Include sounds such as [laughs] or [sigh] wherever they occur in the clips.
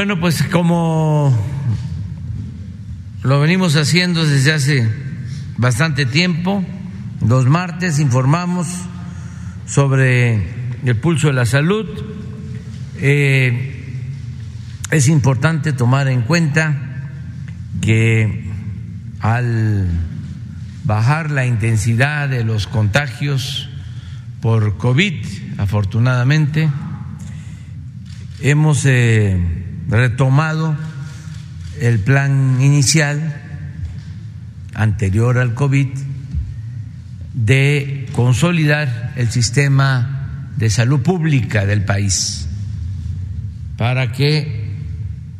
Bueno, pues como lo venimos haciendo desde hace bastante tiempo, los martes informamos sobre el pulso de la salud. Eh, es importante tomar en cuenta que al bajar la intensidad de los contagios por COVID, afortunadamente, hemos eh, retomado el plan inicial anterior al COVID de consolidar el sistema de salud pública del país para que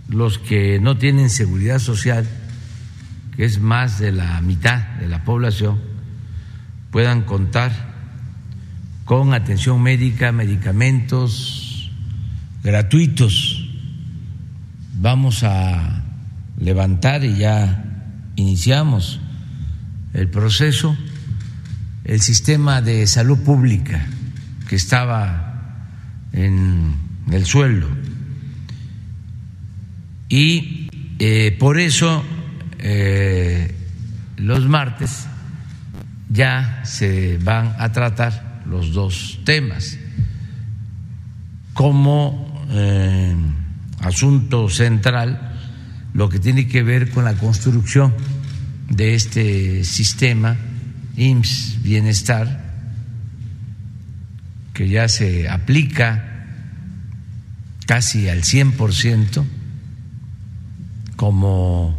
los que no tienen seguridad social, que es más de la mitad de la población, puedan contar con atención médica, medicamentos gratuitos vamos a levantar y ya iniciamos el proceso, el sistema de salud pública que estaba en el suelo. Y eh, por eso eh, los martes ya se van a tratar los dos temas, como eh, asunto central lo que tiene que ver con la construcción de este sistema IMSS Bienestar, que ya se aplica casi al 100%, como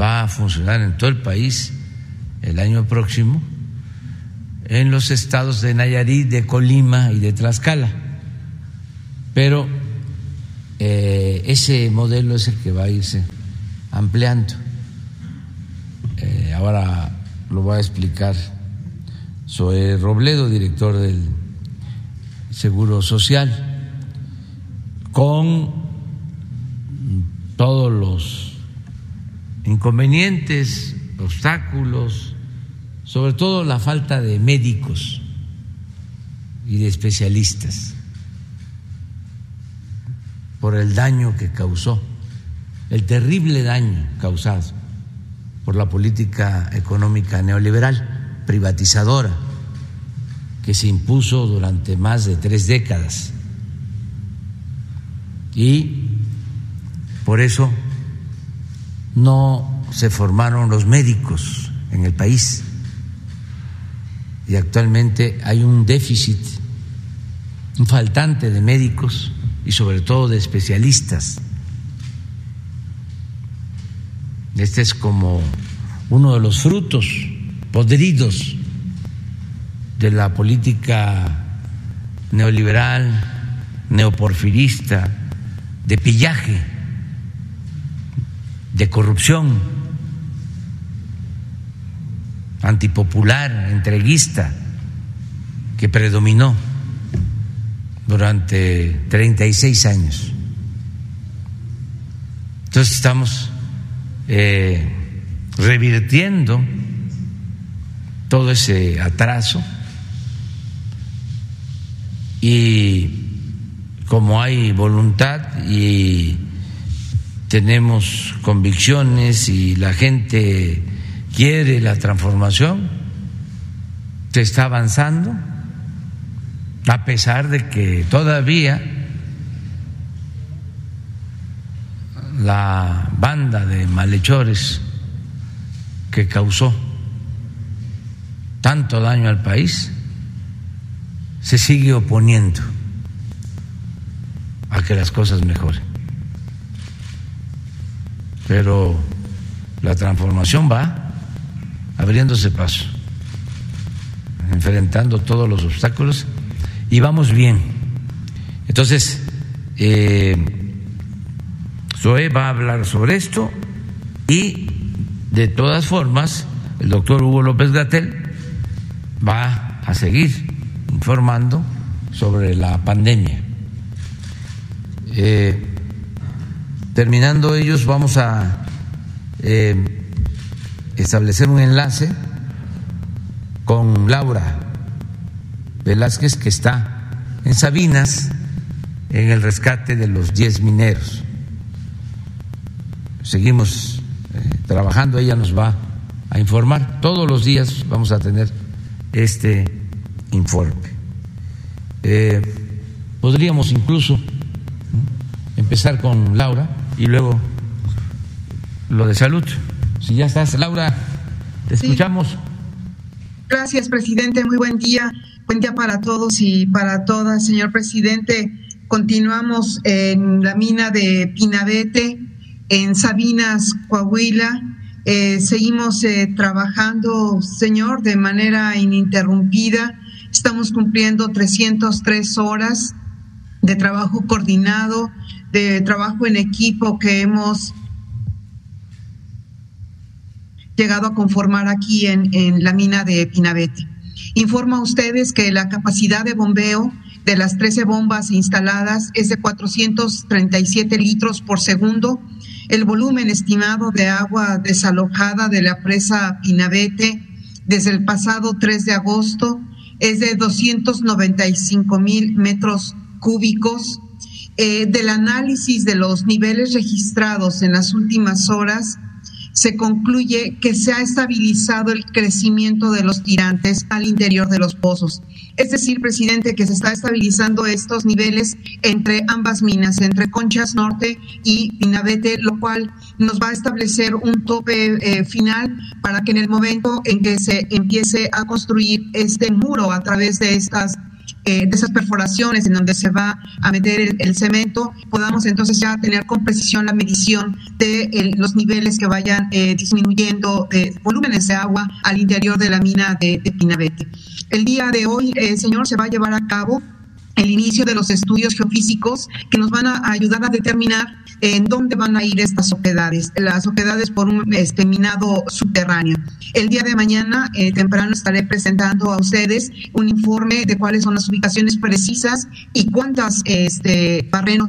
va a funcionar en todo el país el año próximo, en los estados de Nayarit, de Colima y de Tlaxcala. Pero eh, ese modelo es el que va a irse ampliando. Eh, ahora lo va a explicar Zoé Robledo, director del Seguro Social, con todos los inconvenientes, obstáculos, sobre todo la falta de médicos y de especialistas por el daño que causó, el terrible daño causado por la política económica neoliberal, privatizadora, que se impuso durante más de tres décadas. Y por eso no se formaron los médicos en el país. Y actualmente hay un déficit, un faltante de médicos y sobre todo de especialistas. Este es como uno de los frutos podridos de la política neoliberal, neoporfirista, de pillaje, de corrupción, antipopular, entreguista, que predominó durante 36 años. Entonces estamos eh, revirtiendo todo ese atraso y como hay voluntad y tenemos convicciones y la gente quiere la transformación, se está avanzando a pesar de que todavía la banda de malhechores que causó tanto daño al país se sigue oponiendo a que las cosas mejoren. Pero la transformación va abriéndose paso, enfrentando todos los obstáculos y vamos bien. Entonces, eh, Zoe va a hablar sobre esto y de todas formas el doctor Hugo López Gatel va a seguir informando sobre la pandemia. Eh, terminando ellos vamos a eh, establecer un enlace con Laura Velázquez, que está en Sabinas, en el rescate de los 10 mineros. Seguimos eh, trabajando, ella nos va a informar. Todos los días vamos a tener este informe. Eh, podríamos incluso empezar con Laura y luego lo de salud. Si ya estás, Laura, te escuchamos. Gracias, presidente. Muy buen día. Buen día para todos y para todas, señor presidente. Continuamos en la mina de Pinabete, en Sabinas, Coahuila. Eh, seguimos eh, trabajando, señor, de manera ininterrumpida. Estamos cumpliendo 303 horas de trabajo coordinado, de trabajo en equipo que hemos llegado a conformar aquí en, en la mina de Pinabete. Informa a ustedes que la capacidad de bombeo de las 13 bombas instaladas es de 437 litros por segundo. El volumen estimado de agua desalojada de la presa Pinabete desde el pasado 3 de agosto es de 295 mil metros cúbicos. Eh, del análisis de los niveles registrados en las últimas horas, se concluye que se ha estabilizado el crecimiento de los tirantes al interior de los pozos. Es decir, presidente, que se está estabilizando estos niveles entre ambas minas, entre Conchas Norte y Pinabete, lo cual nos va a establecer un tope eh, final para que en el momento en que se empiece a construir este muro a través de estas eh, de esas perforaciones en donde se va a meter el, cemento, podamos entonces ya tener con precisión la medición de los niveles que vayan eh, disminuyendo de volúmenes de agua al interior de la mina de, de Pinabete. El día de hoy, eh, señor, se va a llevar a cabo el inicio de los estudios geofísicos que nos van a ayudar a determinar en dónde van a ir estas oquedades, las oquedades por un este, minado subterráneo. El día de mañana, eh, temprano, estaré presentando a ustedes un informe de cuáles son las ubicaciones precisas y cuántas este, barrenos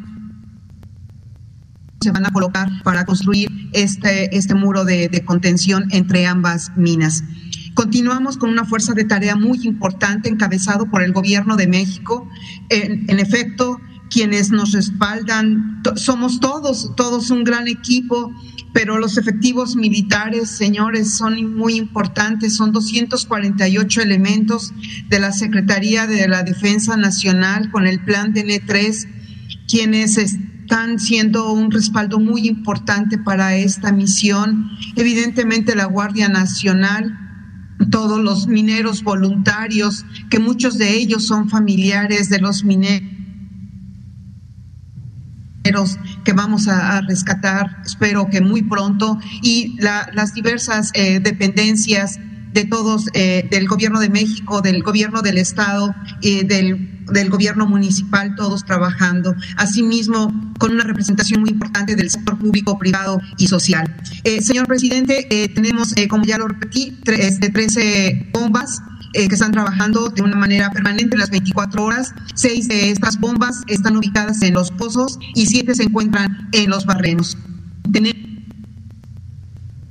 se van a colocar para construir este, este muro de, de contención entre ambas minas. Continuamos con una fuerza de tarea muy importante encabezado por el gobierno de México. En, efecto, quienes nos respaldan, somos todos, todos un gran equipo, pero los efectivos militares, señores, son muy importantes, son 248 elementos de la Secretaría de la Defensa Nacional con el plan DN3, quienes están siendo un respaldo muy importante para esta misión. Evidentemente la Guardia Nacional, todos los mineros voluntarios, que muchos de ellos son familiares de los mineros que vamos a, rescatar, espero que muy pronto, y las diversas eh, dependencias de todos, eh, del gobierno de México, del gobierno del Estado, eh, del, del, gobierno municipal, todos trabajando. Asimismo, con una representación muy importante del sector público, privado y social. Eh, señor presidente, tenemos, como ya lo repetí, 13 este, bombas que están trabajando de una manera permanente las 24 horas. Seis de estas bombas están ubicadas en los pozos y siete se encuentran en los barrenos. Tenemos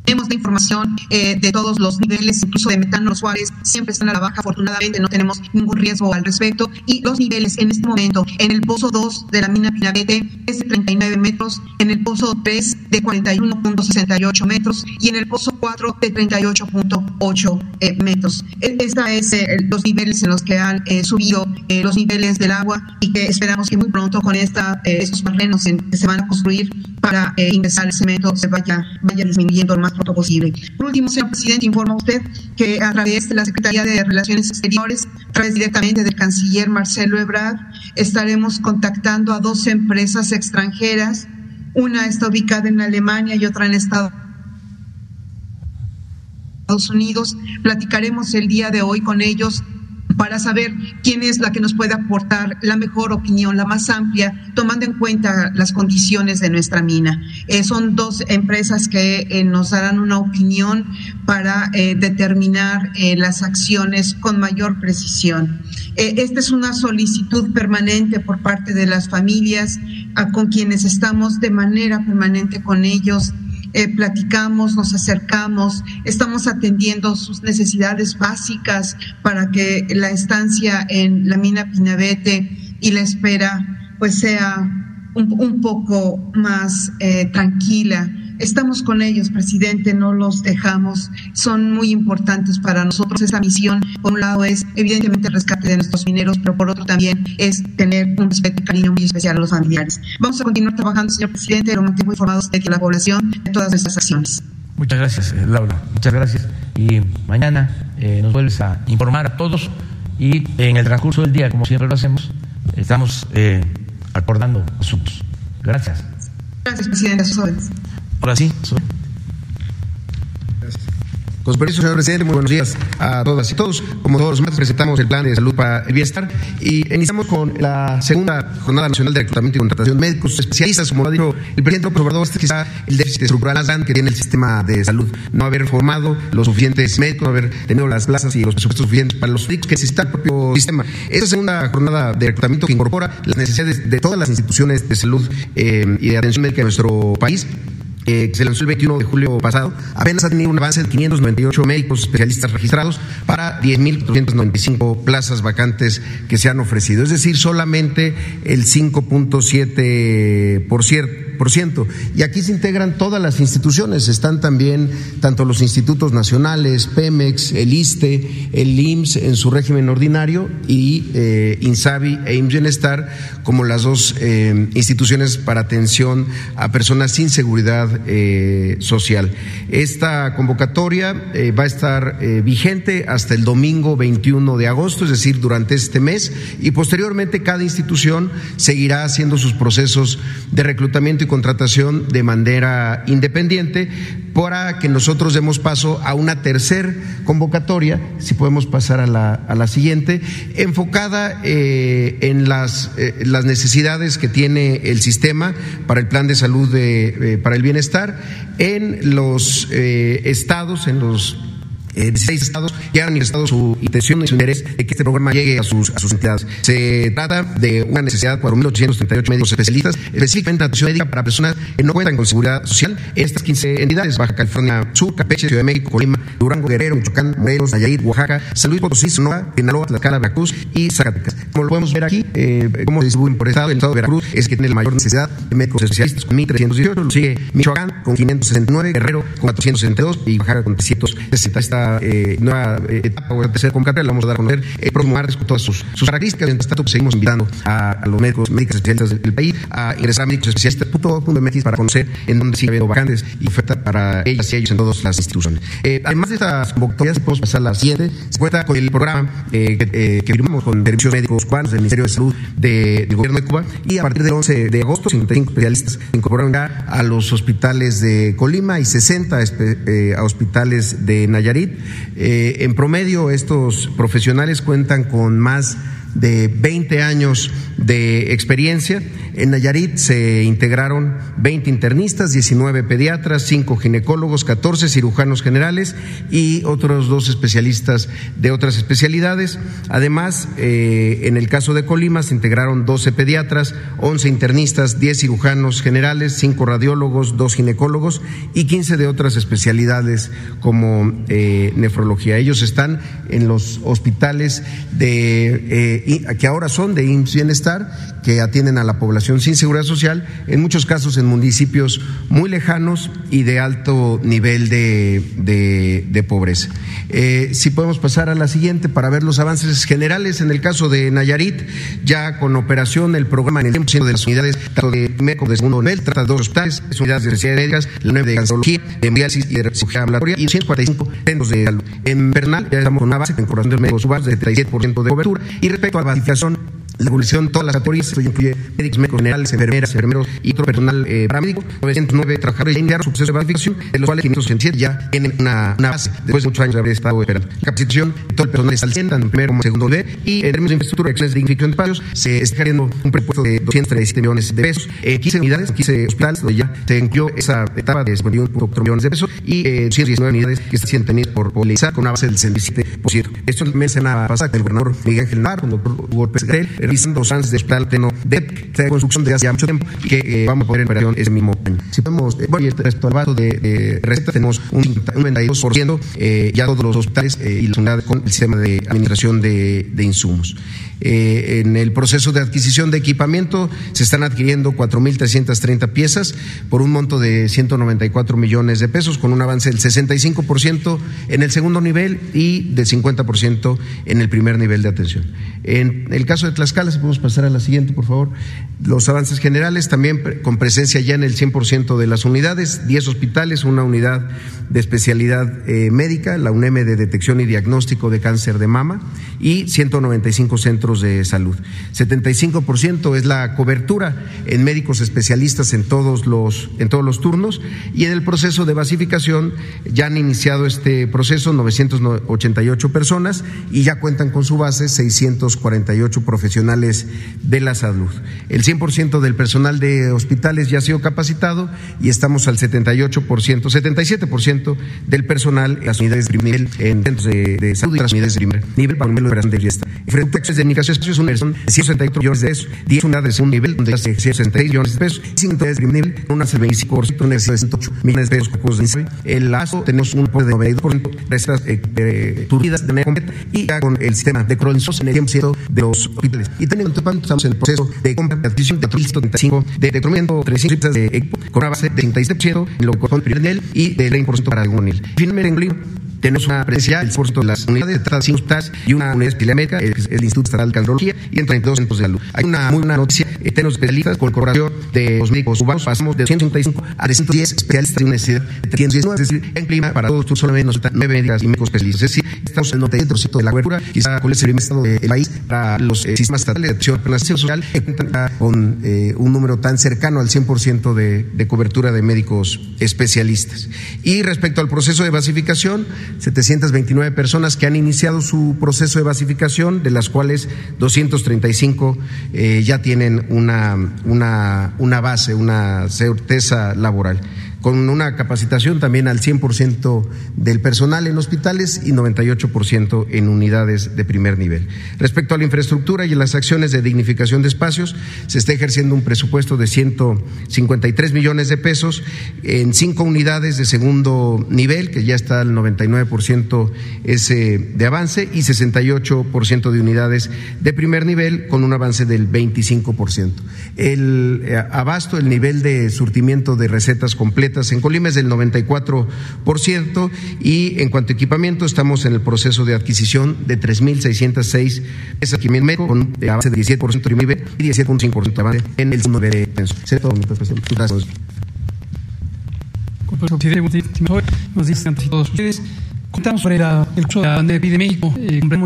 tenemos la información eh, de todos los niveles, incluso de metano Suárez, siempre están a la baja. Afortunadamente no tenemos ningún riesgo al respecto. Y los niveles en este momento, en el pozo 2 de la mina Pinabete es de 39 metros, en el pozo 3 de 41.68 metros y en el pozo 4 de 38.8 eh, metros. E, Esta es eh, los niveles en los que han eh, subido eh, los niveles del agua y que esperamos que muy pronto con esta, eh, estos barrenos que se van a construir para ingresar el cemento se vaya, vaya disminuyendo lo más posible. Por último, señor presidente, informa usted que a través de la Secretaría de Relaciones Exteriores, a través directamente del canciller Marcelo Ebrard, estaremos contactando a dos empresas extranjeras. Una está ubicada en Alemania y otra en Estados Unidos. Platicaremos el día de hoy con ellos para saber quién es la que nos puede aportar la mejor opinión, la más amplia, tomando en cuenta las condiciones de nuestra mina. Eh, son dos empresas que eh, nos darán una opinión para eh, determinar las acciones con mayor precisión. Esta es una solicitud permanente por parte de las familias con quienes estamos de manera permanente con ellos eh, platicamos, nos acercamos, estamos atendiendo sus necesidades básicas para que la estancia en la mina Pinabete y la espera pues sea un, poco más eh, tranquila Estamos con ellos, presidente, no los dejamos. Son muy importantes para nosotros. Esa misión, por un lado, es evidentemente el rescate de nuestros mineros, pero por otro también es tener un respeto y cariño muy especial a los familiares. Vamos a continuar trabajando, señor presidente, lo mantengo informados de que la población de todas nuestras acciones. Muchas gracias, eh, Laura. Muchas gracias. Y mañana eh, nos vuelves a informar a todos y en el transcurso del día, como siempre lo hacemos, estamos eh, acordando asuntos. Gracias. Gracias, presidente. Ahora sí. Con permiso, señor presidente, muy buenos días a todas y todos. Como todos los martes, presentamos el plan de salud para el bienestar y iniciamos con la segunda Jornada Nacional de Reclutamiento y Contratación de Médicos Especialistas. Como ha dicho el presidente López Obrador, este quizá el déficit estructural más grande que tiene el sistema de salud. No haber formado los suficientes médicos, no haber tenido las plazas y los presupuestos suficientes para los médicos que necesita el propio sistema. Esta segunda jornada de reclutamiento que incorpora las necesidades de todas las instituciones de salud eh, y de atención médica de nuestro país que se lanzó el 21 de julio pasado, apenas ha tenido un avance de 598 médicos especialistas registrados para 10.495 plazas vacantes que se han ofrecido. Es decir, solamente el 5.7%. Y aquí se integran todas las instituciones, están también tanto los institutos nacionales, Pemex, el ISTE, el IMSS en su régimen ordinario y eh, INSABI e IMSS Bienestar como las dos eh, instituciones para atención a personas sin seguridad eh, social. Esta convocatoria eh, va a estar eh, vigente hasta el domingo 21 de agosto, es decir, durante este mes, y posteriormente cada institución seguirá haciendo sus procesos de reclutamiento y contratación de manera independiente para que nosotros demos paso a una tercer convocatoria, si podemos pasar a la, a la siguiente, enfocada en las, las necesidades que tiene el sistema para el plan de salud de, para el bienestar estar en los eh, estados, en los eh, 16 estados que han manifestado su intención y su interés de que este programa llegue a sus, a sus entidades. Se trata de una necesidad de 4.838 médicos especialistas, específicamente en atención médica para personas que no cuentan con seguridad social estas 15 entidades, Baja California Sur, Campeche, Ciudad de México, Colima, Durango, Guerrero, Michoacán, Morelos, Nayarit, Oaxaca, San Luis Potosí, Sonora, Sinaloa, Tlaxcala, Veracruz y Zacatecas. Como lo podemos ver aquí, eh, cómo se distribuyen por estado, el estado de Veracruz es que tiene la mayor necesidad de médicos especialistas con 1.318, lo sigue Michoacán con 569, Guerrero con 462 y Oaxaca con 360. Esta eh, nueva eh, etapa o tercera convocatoria la vamos a dar a conocer el próximo martes con todas sus, sus características. Mientras tanto, pues, seguimos invitando a, los médicos, médicos especialistas del, país a ingresar a médicos especialistas.mx para conocer en dónde sigue habiendo vacantes y oferta para ellas y ellos en todas las instituciones. Eh, además de estas convocatorias, podemos pasar a la siguiente. Se cuenta con el programa que, firmamos con servicios médicos cubanos del Ministerio de Salud de, del Gobierno de Cuba y a partir del 11 de agosto, 55 especialistas se incorporaron ya a los hospitales de Colima y 60 eh, a hospitales de Nayarit. Eh, en promedio, estos profesionales cuentan con más de 20 años de experiencia. En Nayarit se integraron 20 internistas, 19 pediatras, 5 ginecólogos, 14 cirujanos generales y otros dos especialistas de otras especialidades. Además, eh, en el caso de Colima se integraron 12 pediatras, 11 internistas, 10 cirujanos generales, 5 radiólogos, 2 ginecólogos y 15 de otras especialidades como eh, nefrología. Ellos están en los hospitales de eh, que ahora son de IMSS Bienestar, que atienden a la población sin seguridad social, en muchos casos en municipios muy lejanos y de alto nivel de, de, de pobreza. Eh, si podemos pasar a la siguiente para ver los avances generales. En el caso de Nayarit, ya con operación el programa en el 100% de las unidades, tanto de médico de segundo nivel, trata dos hospitales, unidades de necesidades médicas, la 9 de cancerología, de hemodiálisis y de cirugía ambulatoria y 145 centros de salud. En Bernal ya estamos con una base de incorporación de médicos subas de 37% de cobertura. Y respecto a la basificación la evolución de todas las categorías, esto incluye médicos, médicos generales, enfermeras, enfermeros y otro personal eh, paramédico. 909 trabajadores ya iniciaron su proceso de basificación, de los cuales 587 ya tienen una, una, base, después de muchos años de haber estado esperando. Capacitación, todo el personal está al 100, tanto primero como segundo nivel, y en términos de infraestructura, acciones de dignificación de espacios, se está creando un presupuesto de 237 millones de pesos, eh, 15 unidades, 15 hospitales, donde ya se incluyó esa etapa de 51.4 millones de pesos, y eh, 219 unidades que están siendo tenidas por Polizar con una base del 67%. Esto semana pasada, el gobernador Miguel Ángel Nar, el doctor Hugo Pérez realizando avances de hospital de, construcción de hace mucho tiempo que eh, vamos a poner en operación ese mismo año. Si podemos, eh, bueno, y respecto al vaso de, de recetas, tenemos un, un 92% eh, ya todos los hospitales y las unidades con el sistema de administración de, de insumos. Eh, en el proceso de adquisición de equipamiento se están adquiriendo 4.330 piezas por un monto de 194 millones de pesos, con un avance del 65% en el segundo nivel y del 50% en el primer nivel de atención. En el caso de Tlaxcala, si podemos pasar a la siguiente, por favor, los avances generales también con presencia ya en el 100% de las unidades, 10 hospitales, una unidad de especialidad eh, médica, la UNEM de detección y diagnóstico de cáncer de mama y 195 centros de salud. 75% es la cobertura en médicos especialistas en todos los en todos los turnos y en el proceso de basificación ya han iniciado este proceso 988 personas y ya cuentan con su base 648 profesionales de la salud. El 100% del personal de hospitales ya ha sido capacitado y estamos al 78%, 77% del personal en las unidades de en centros de, salud y las unidades de primer nivel para de operación de fiesta. Frente de es una inversión de 168 millones de pesos, 10 unidades de un nivel donde hace 166 millones de pesos, 5 unidades de nivel, una hace 25%, una de 108 millones de pesos. El lazo tenemos un apoyo de 92%, recetas eh, de manera y con el sistema de cronización en el 100% de los hospitales. Y también estamos en el proceso de compra de adquisición de 35 de retornamiento 300 de equipo con una base de 37% en lo que corresponde y de 20% para algún nivel. Finalmente, en tenemos una presencia del de las unidades de de y una unidad médica, el, Instituto Estatal de Cancerología y en 32 centros de salud. Hay una muy buena noticia, eh, tenemos especialistas con corporación de los médicos cubanos, pasamos de 155 a 310 especialistas de una necesidad de 319, es decir, en clima para todos, solamente nos faltan 9 médicas y médicos especialistas. Es decir, estamos en el 97% de la cobertura, quizá con el primer estado del país para los eh, sistemas estatales de atención a la social, con eh, un número tan cercano al 100% de, de cobertura de médicos especialistas. Y respecto al proceso de basificación, 729 personas que han iniciado su proceso de basificación, de las cuales 235 eh, ya tienen una, una, una base, una certeza laboral con una capacitación también al 100% del personal en hospitales y 98% en unidades de primer nivel. Respecto a la infraestructura y las acciones de dignificación de espacios, se está ejerciendo un presupuesto de 153 millones de pesos en cinco unidades de segundo nivel, que ya está al 99% ese de avance, y 68% de unidades de primer nivel, con un avance del 25%. El eh, abasto, el nivel de surtimiento de recetas completas, en Colima es del 94% y en cuanto a equipamiento estamos en el proceso de adquisición de 3.606 piezas de equipamiento con avance de 17% de nivel y 17.5% de avance en el segundo de la, el curso de México, en.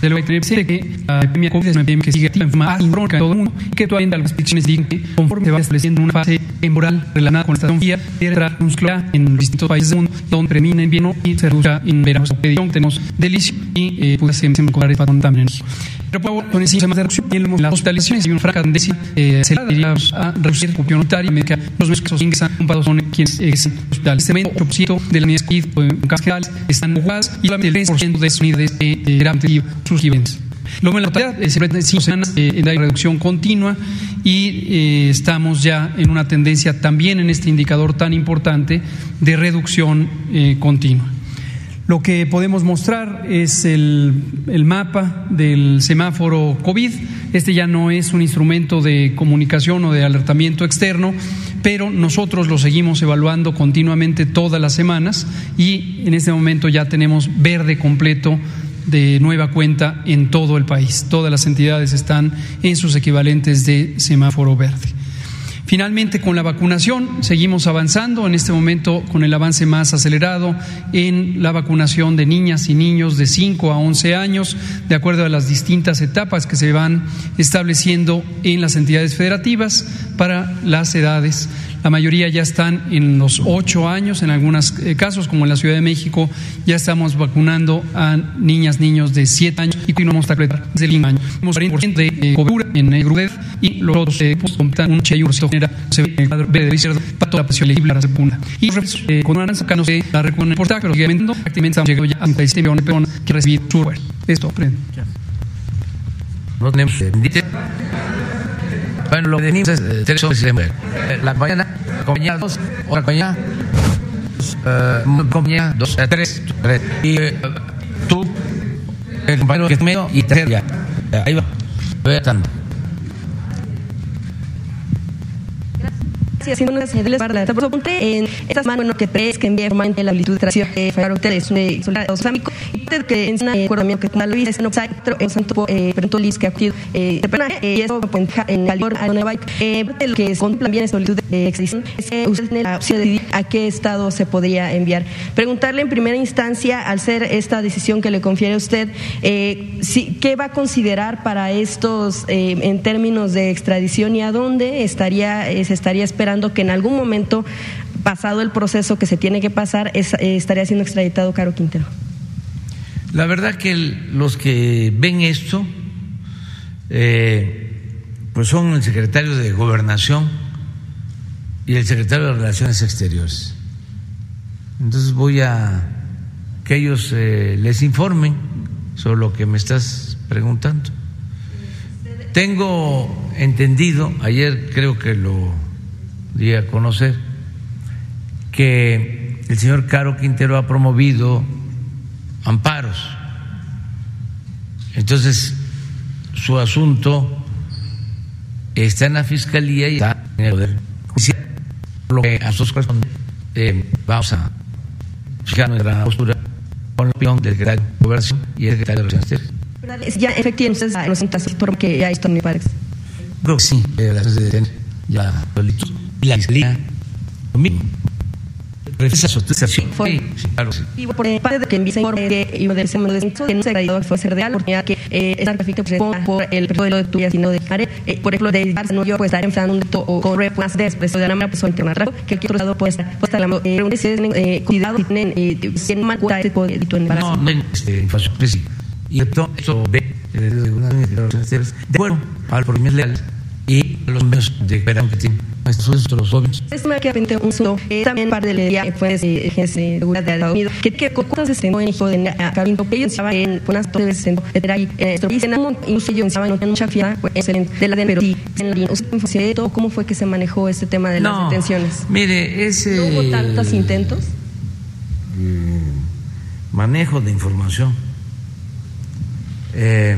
De lo que tener presente que la epidemia COVID es una epidemia que sigue activa en forma asincrónica en todo el mundo y que todavía algunas predicciones digan que conforme se va estableciendo una fase temporal relacionada con la estación fría, un ciclo en los distintos países del mundo donde termina en invierno y se reduzca en verano. Tenemos delicio y eh, pues se me el patrón también. Pero con ese sistema de reducción en las hospitalizaciones y una franca tendencia eh, se a reducir la ocupación unitaria médica. Los que ingresan ocupados son quienes existen en hospitales. Este 8% de las unidades COVID en casos generales están ocupadas y solamente el 3% de esas unidades eh, eran sus niveles. Luego en la totalidad, eh, se semanas eh, la reducción continua y eh, estamos ya en una tendencia también en este indicador tan importante de reducción eh, continua. Lo que podemos mostrar es el, mapa del semáforo COVID. Este ya no es un instrumento de comunicación o de alertamiento externo, pero nosotros lo seguimos evaluando continuamente todas las semanas y en este momento ya tenemos verde completo de nueva cuenta en todo el país. Todas las entidades están en sus equivalentes de semáforo verde. Finalmente, con la vacunación, seguimos avanzando en este momento con el avance más acelerado en la vacunación de niñas y niños de 5 a 11 años, de acuerdo a las distintas etapas que se van estableciendo en las entidades federativas para las edades. La mayoría ya están en los ocho años, en algunos eh, casos, como en la Ciudad de México, ya estamos vacunando a niñas, niños de siete años y no vamos a desde el año. Tenemos 40% de eh, cobertura en el GRUDED y los otros eh, pues, completan un 81% genera se ve en el cuadro B de izquierda para toda la presión elegible a la segunda. Y los eh, con una sacanos de la recuerda portal, pero obviamente prácticamente estamos llegando ya a 57 millones de personas que reciben su software. Esto, aprende. No tenemos. Bueno, lo que tenemos es eh, tres mujeres. Eh, La compañía, compañía dos, otra compañía, eh, compañía dos, eh, tres, tres. Y tú, el compañero que es medio y. Ya, Ahí va. Ve tanto. Sí, haciendo unas señales para la por apunte en estas manos que crees que envía formalmente la habilitud de tracción que fallaron ustedes de soldados sámicos y usted que en una acuerdo que lo dice no sabe pero en santo eh pero lis que ha eh de pena eh, y eso en el a una bike eh parte de lo que contempla bien solicitud de extradición es que usted tiene la opción de decidir a qué estado se podría enviar. Preguntarle en primera instancia al ser esta decisión que le confiere a usted eh si qué va a considerar para estos eh, en términos de extradición y a dónde estaría eh, se estaría esperando que en algún momento, pasado el proceso que se tiene que pasar, eh, estaría siendo extraditado Caro Quintero. La verdad que los que ven esto, eh, pues son el secretario de Gobernación y el secretario de Relaciones Exteriores. Entonces voy a que ellos eh, les informen sobre lo que me estás preguntando. Tengo entendido, ayer creo que lo di a conocer, que el señor Caro Quintero ha promovido amparos. Entonces, su asunto está en la fiscalía y está en el poder judicial. Por lo que a nosotros corresponde, eh, vamos a fijar nuestra postura con la opinión del secretario de Gobernación y el secretario de Relaciones Exteriores. Es Ya efectivamente ustedes los asuntos por que ya me parece. Creo que sí, eh, las ya solicitud. La fiscalía, lo mismo. Refiere a su autorización. Fue- claro. Y por parte de que envíe informe que y de ese modo de que no se ha fue ser real, oportunidad que eh, esta gráfica pues, por el periodo de tuya, sino de Jare, eh, por ejemplo, de no yo pues estar enfrentando un o correr más de expreso de la manera pues entre rato que el otro lado pues pues la eh, tienen eh, cuidado tienen eh, si en mal cuenta este tipo de No, embarazo. no hay este, precisa. Y esto, eh, de una de exteriores, de acuerdo al procedimiento legal y los medios de cooperación que tienen nuestros los jóvenes. Es me queda pendiente un eh, también parte pues eh, de seguridad de Estados Unidos que que tengo en hijo de Cabinto que ellos estaban en unas dos veces en era ahí esto y en incluso yo estaba en mucha fiesta pues excelente de la de pero sí en la fue todo cómo fue que se manejó este tema de las No, detenciones Mire, ese ¿No hubo tantos intentos manejo de información. Eh,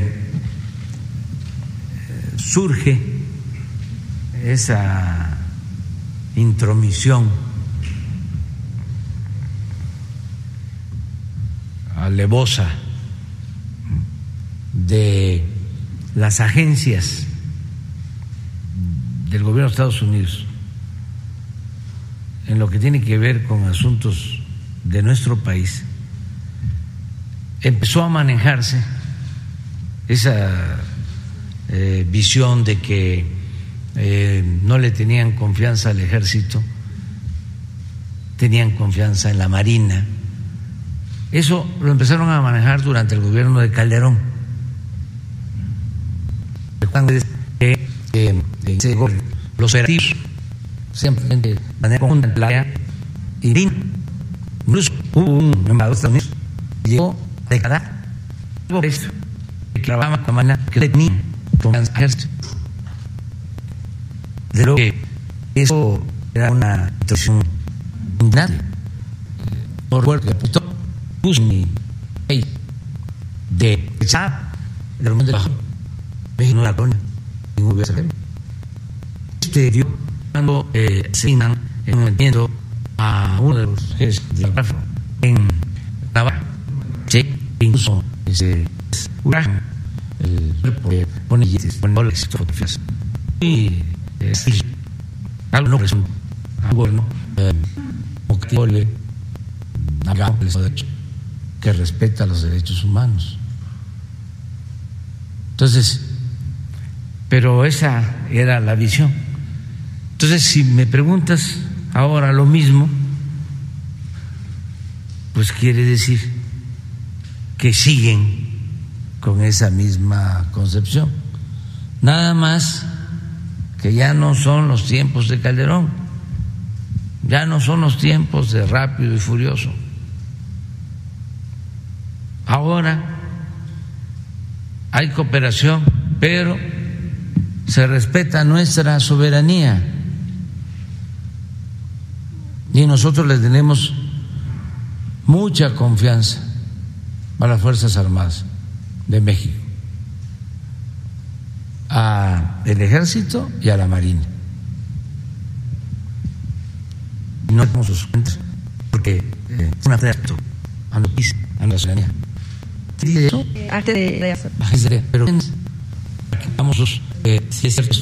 eh, surge esa intromisión. Alevosa de las agencias del gobierno de Estados Unidos en lo que tiene que ver con asuntos de nuestro país, empezó a manejarse esa eh, visión de que eh, no le tenían confianza al ejército, tenían confianza en la Marina. Eso lo empezaron a manejar durante el gobierno de Calderón. Que los operativos siempre de manera conjunta en la área y. Incluso hubo un embajador de Estados Unidos que llegó a declarar algo esto, que trabajaba con la manera que tenía confianza al ejército. De lo que eso era una situación indignante. Por recuerdo que apuntó, puso mi ley de echar el argumento de. México no era colonia, ningún gobierno Este dio cuando eh, asignan en un entiendo a uno de los jefes de la en Navarra, sí, incluso ese huracán, el cuerpo pone billetes, pone dólares, fotografías. Y algo no presumo, al gobierno, eh, que respeta los derechos humanos. Entonces, pero esa era la visión. Entonces, si me preguntas ahora lo mismo, pues quiere decir que siguen con esa misma concepción. Nada más que ya no son los tiempos de Calderón, ya no son los tiempos de rápido y furioso. Ahora hay cooperación, pero se respeta nuestra soberanía. Y nosotros le tenemos mucha confianza a las Fuerzas Armadas de México, al Ejército y a la Marina. No tenemos sus cuentas porque eh, es un a la ciudadanía. Arte de Pero vamos sus eh, si es cierto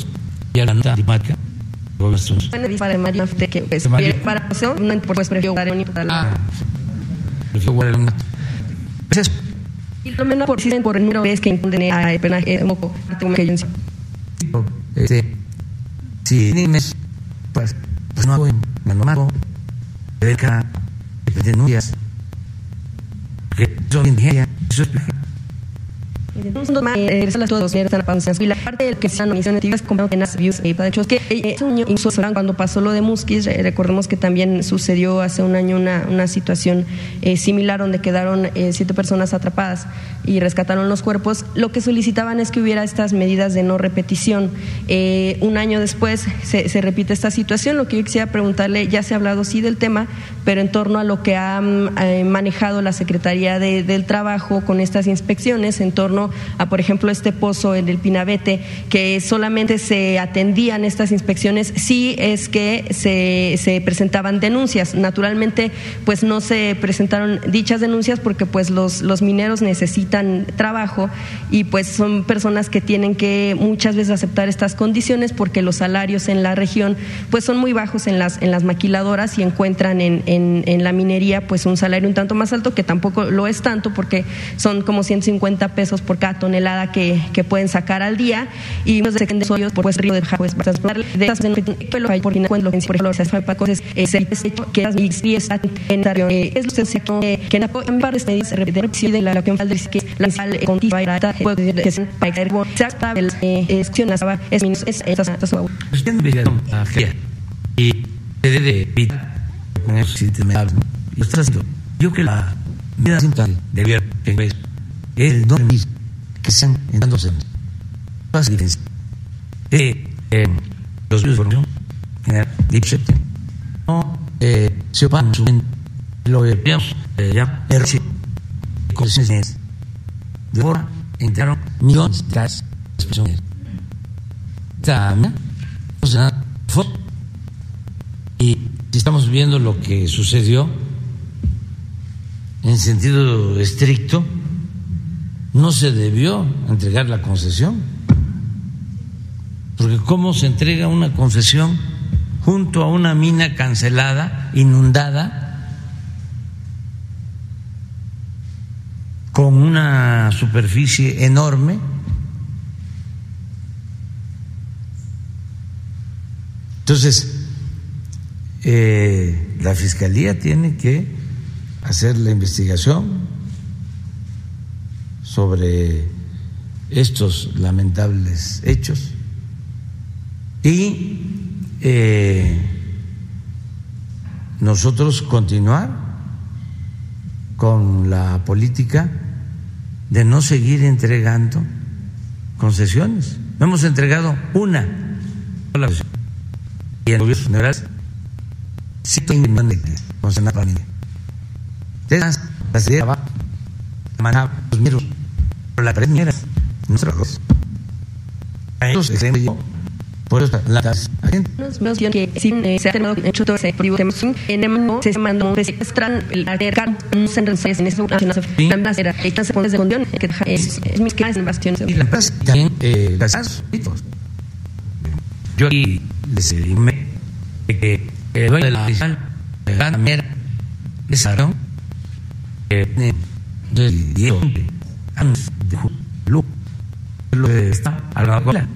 la nota diplomática para que pues, para eso pues prefiero guardar un para la prefiero guardar un es y lo menos por si por el número es que imponen a pena un poco que yo este si nimes pues pues no hago mano de acá denuncias. Que son ingeniería eso es y la parte del que se han como que views y para hecho que es un incluso cuando pasó lo de Muskis recordemos que también sucedió hace un año una, una situación eh, similar donde quedaron eh, siete personas atrapadas y rescataron los cuerpos lo que solicitaban es que hubiera estas medidas de no repetición eh, un año después se, se, repite esta situación lo que yo quisiera preguntarle ya se ha hablado sí del tema pero en torno a lo que ha manejado la Secretaría de, del Trabajo con estas inspecciones en torno a, por ejemplo, este pozo en el Pinabete, que solamente se atendían estas inspecciones si es que se, se presentaban denuncias. Naturalmente, pues no se presentaron dichas denuncias porque pues los, los mineros necesitan trabajo y pues son personas que tienen que muchas veces aceptar estas condiciones porque los salarios en la región pues son muy bajos en las, en las maquiladoras y encuentran en, en, en la minería pues un salario un tanto más alto que tampoco lo es tanto porque son como 150 pesos por cada tonelada que, que pueden sacar al día y los de por pues río de pues de estas pelo hay por por ejemplo se hace para cosas es que las mixtrías en es lo que que en varias medidas repetir si de la que falta que la sal contiva era puede que se para caer se el es es minus es esa esa su y se debe evitar con eso si te me y yo que la vida de ver es el no mismo que dándose eh, los no eh, se ocupan lo eh, ya de millones de sea, y estamos viendo lo que sucedió en sentido estricto, no se debió entregar la concesión. Porque ¿cómo se entrega una concesión junto a una mina cancelada, inundada, con una superficie enorme? Entonces, eh, la Fiscalía tiene que hacer la investigación, sobre estos lamentables hechos. Y eh, nosotros continuar con la política de no seguir entregando concesiones. hemos entregado una. Y el gobierno general sí millones de concesiones para Las manaba los mineros la primera. Nuestra voz. A ellos extremos por eso la nos que sin se en el mundo se mandó se extran el acercar un centro en una era se de que es es mis clases en bastiones y la también eh las yo aquí les dime que el dueño de la fiscal la mera no que de lo está a la cola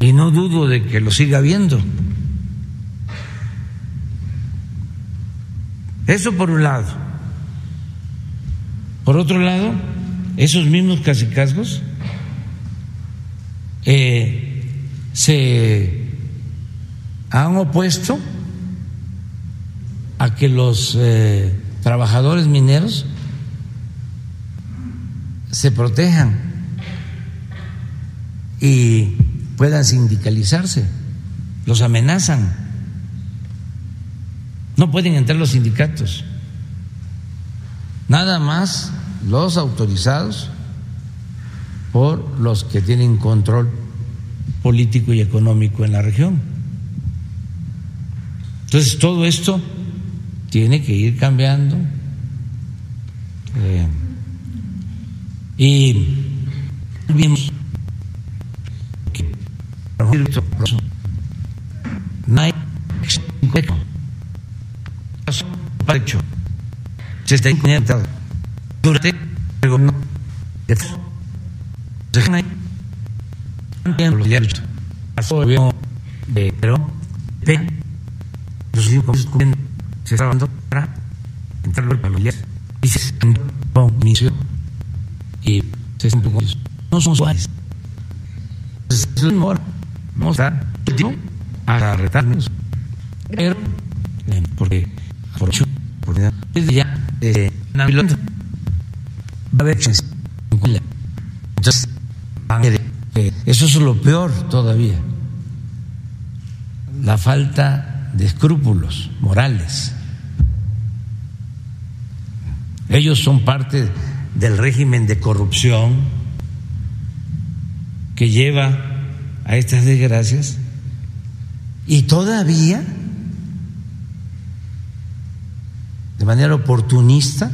y no dudo de que lo siga viendo. Eso por un lado. Por otro lado, esos mismos casicazgos eh, se han opuesto a que los eh, trabajadores mineros se protejan y puedan sindicalizarse. Los amenazan. No pueden entrar los sindicatos. Nada más los autorizados por los que tienen control político y económico en la región. Entonces todo esto tiene que ir cambiando. Eh, y vimos que no hay se está durante el gobierno de los pasó el gobierno de Perón los cinco se está dando para entrar los y se inició y están no son suaves entonces es lo mismo ahora vamos a retarnos. Pero porque por hecho desde ya eh, va a haber entonces eso es lo peor todavía. La falta de escrúpulos morales. Ellos son parte del régimen de corrupción que lleva a estas desgracias y todavía de manera oportunista,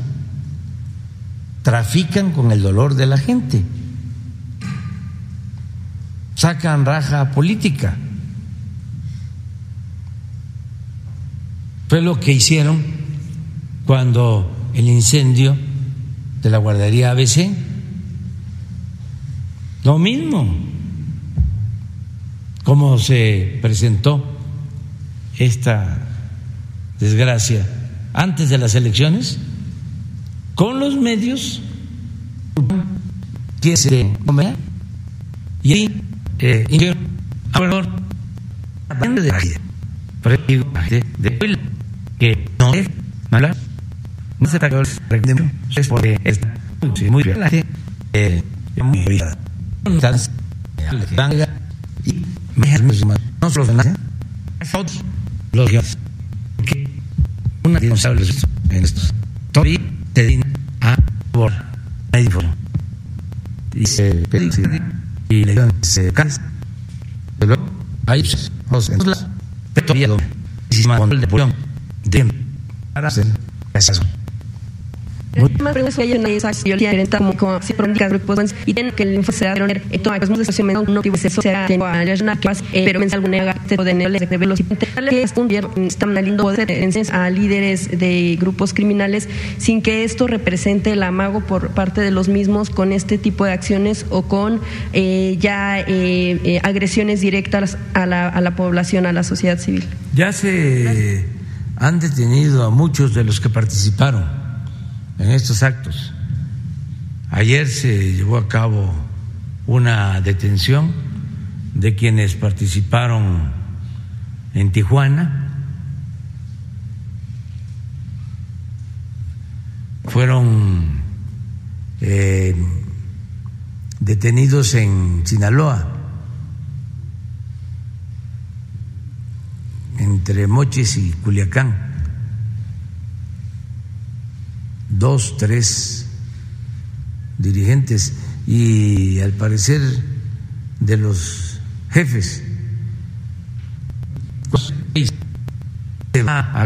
trafican con el dolor de la gente, sacan raja política. Fue lo que hicieron cuando el incendio de la guardería ABC. Lo mismo, como se presentó esta desgracia antes de las elecciones con los medios. Que se comer y ahí eh, de de, que no es mala no se trata de es porque es muy bien eh, muy bien y no solo los que una responsable en estos. Tori te din a por y se y le dan se cansa. Hay os en la todavía control de pulmón de para hacer eso. Más preguntas que hay en esa violencia como como si promulgas grupos y tienen que el info se da tener esto a cosmos de estación menor no tiene eso sea tengo a la una que pero mensa alguna te de neoles de velos que es un día está lindo poder a líderes de grupos criminales sin que esto represente el amago por parte de los mismos con este tipo de acciones o con eh, ya eh, eh, agresiones directas a la, a la población, a la sociedad civil. Ya se han detenido a muchos de los que participaron en estos actos. Ayer se llevó a cabo una detención de quienes participaron en Tijuana. Fueron eh, detenidos en Sinaloa, entre Mochis y Culiacán. Dos, tres dirigentes y al parecer de los jefes se va a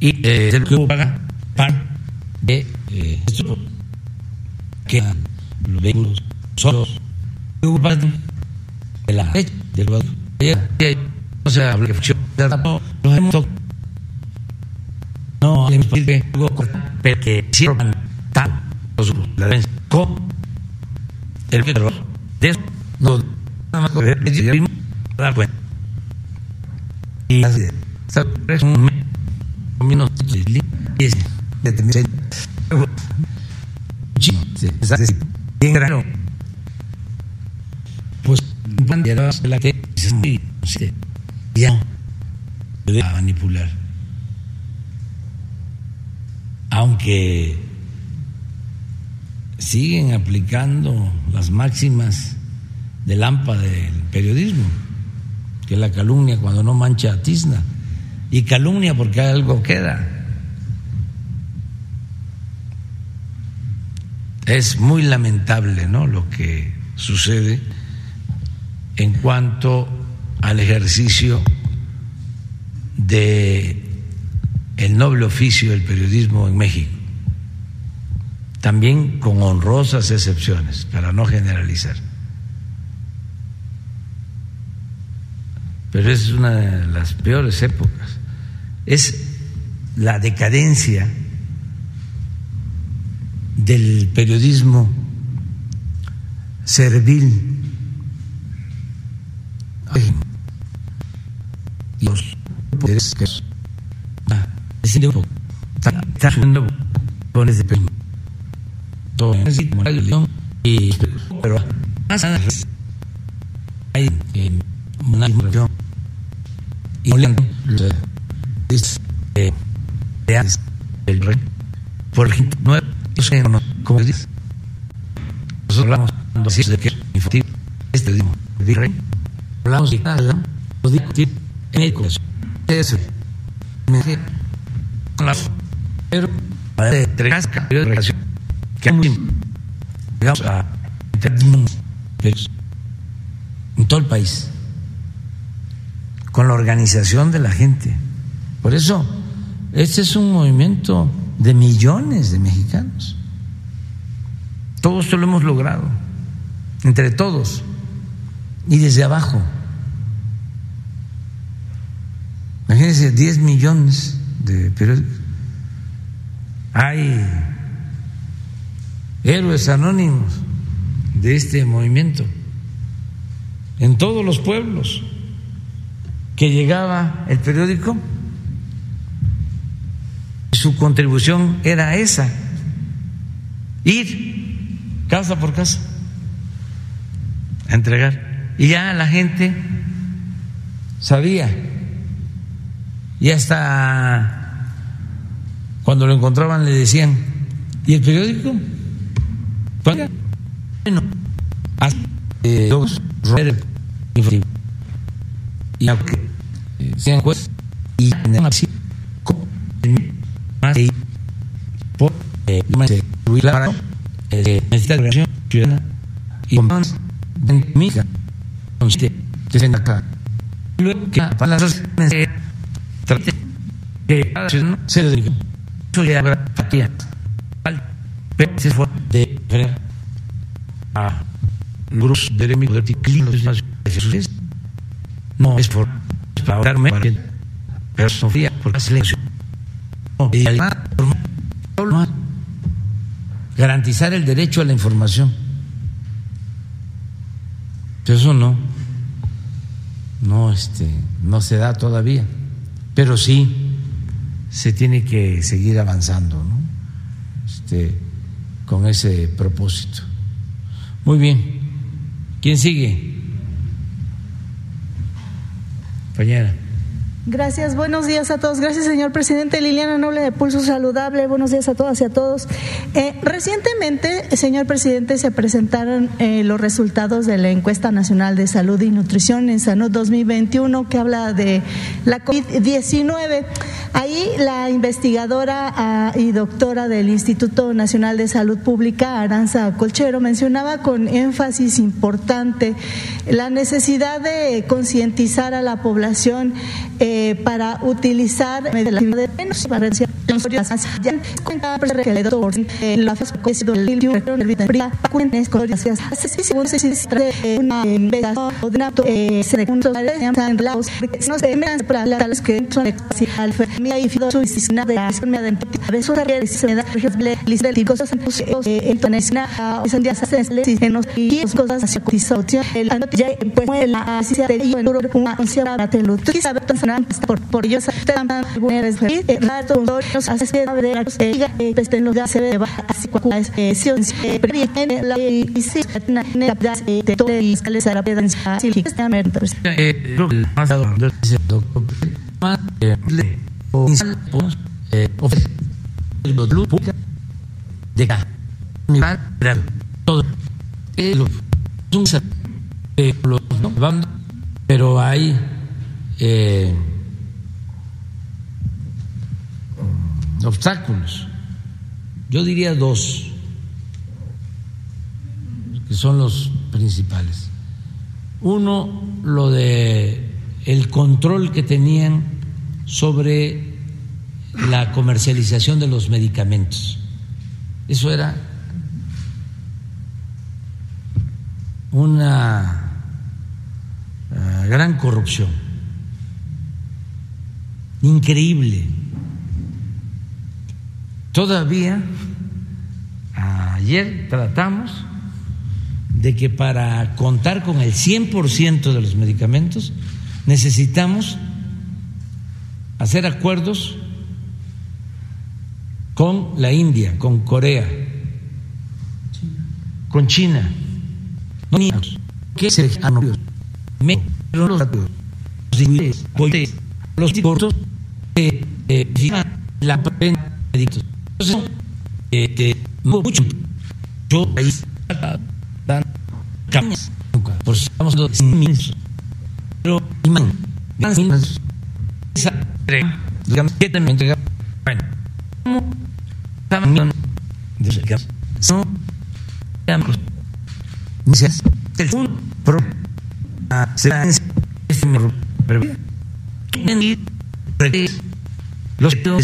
y eh, lo paga para de eh, que los vehículos solos de la del no se habla que los hemos no pero que sirvan el de eso no nada más dar cuenta. Y así, es un y es de bien. Pues bandera la que ya manipular. Aunque siguen aplicando las máximas del AMPA del periodismo, que la calumnia cuando no mancha tizna, y calumnia porque algo queda. Es muy lamentable ¿no? lo que sucede en cuanto al ejercicio de el noble oficio del periodismo en México también con honrosas excepciones, para no generalizar. Pero es una de las peores épocas. Es la decadencia del periodismo servil. Y los poderes está pones de periodismo todo y pero hay una información y de el rey. Por ejemplo no es como dice nosotros hablamos de que infantil este mismo el rey hablamos de nada lo discutir en el eso pero de tres de relación que llegamos a en todo el país con la organización de la gente. Por eso, este es un movimiento de millones de mexicanos. Todo esto lo hemos logrado, entre todos y desde abajo. Imagínense, 10 millones de periódicos. Hay héroes anónimos de este movimiento en todos los pueblos que llegaba el periódico su contribución era esa ir casa por casa a entregar y ya la gente sabía y hasta cuando lo encontraban le decían ¿y el periódico? Bueno, hace dos y aunque sean jueces y así más por más de la necesita de ciudadana y con más de mija consiste que se acá luego que para las asociaciones trate ciudadano se dedique eso ya habrá fatiga pero se fue de frenar a grupos de enemigos de ticlinos de no es por para pero Sofía por la silencio y además garantizar el derecho a la información. Eso no no este no se da todavía pero sí se tiene que seguir avanzando ¿no? este con ese propósito. Muy bien. ¿Quién sigue? Compañera. Gracias, buenos días a todos. Gracias, señor presidente. Liliana Noble de Pulso Saludable. Buenos días a todas y a todos. Eh, recientemente, señor presidente, se presentaron eh, los resultados de la encuesta nacional de salud y nutrición en Salud 2021 que habla de la COVID-19. Ahí la investigadora ah, y doctora del Instituto Nacional de Salud Pública, Aranza Colchero, mencionaba con énfasis importante la necesidad de concientizar a la población. Eh, eh, para utilizar la de menos para la se de una investigación de una selección de los no se me para las que son al mía y su de la la por por ellos algunas veces rato dos hace de la pues en los se así cual es si la y si na na de todo y sale a la pedancia así que está merdos eh más doctor más le ofrecer de acá mirar todo los no van pero hay eh, obstáculos yo diría dos que son los principales uno lo de el control que tenían sobre la comercialización de los medicamentos. Eso era una uh, gran corrupción, increíble. Todavía ayer tratamos de que para contar con el 100% de los medicamentos necesitamos hacer acuerdos con la India, con Corea, con China. No ¿Qué se los los cortos eh, eh, la pena Entonces, eh, mucho. Yo dan. Por si estamos. Pero, imán, ganas esa entrega, digamos, que también. Bueno, ¿cómo estaban de los no digamos, inicias el segundo problema se da en este pero los que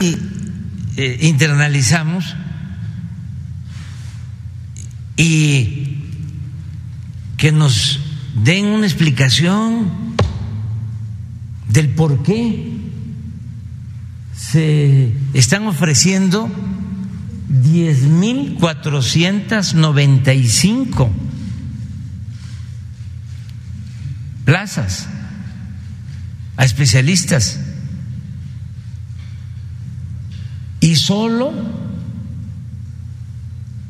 y eh, internalizamos. Y que nos den una explicación del por qué se están ofreciendo 10.495 plazas a especialistas y solo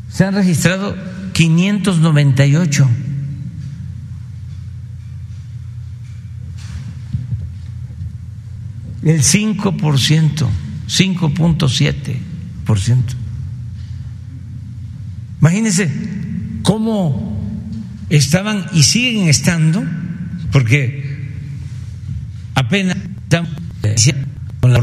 se han registrado 598. El 5%, 5.7%. Imagínense cómo estaban y siguen estando, porque apenas estamos con la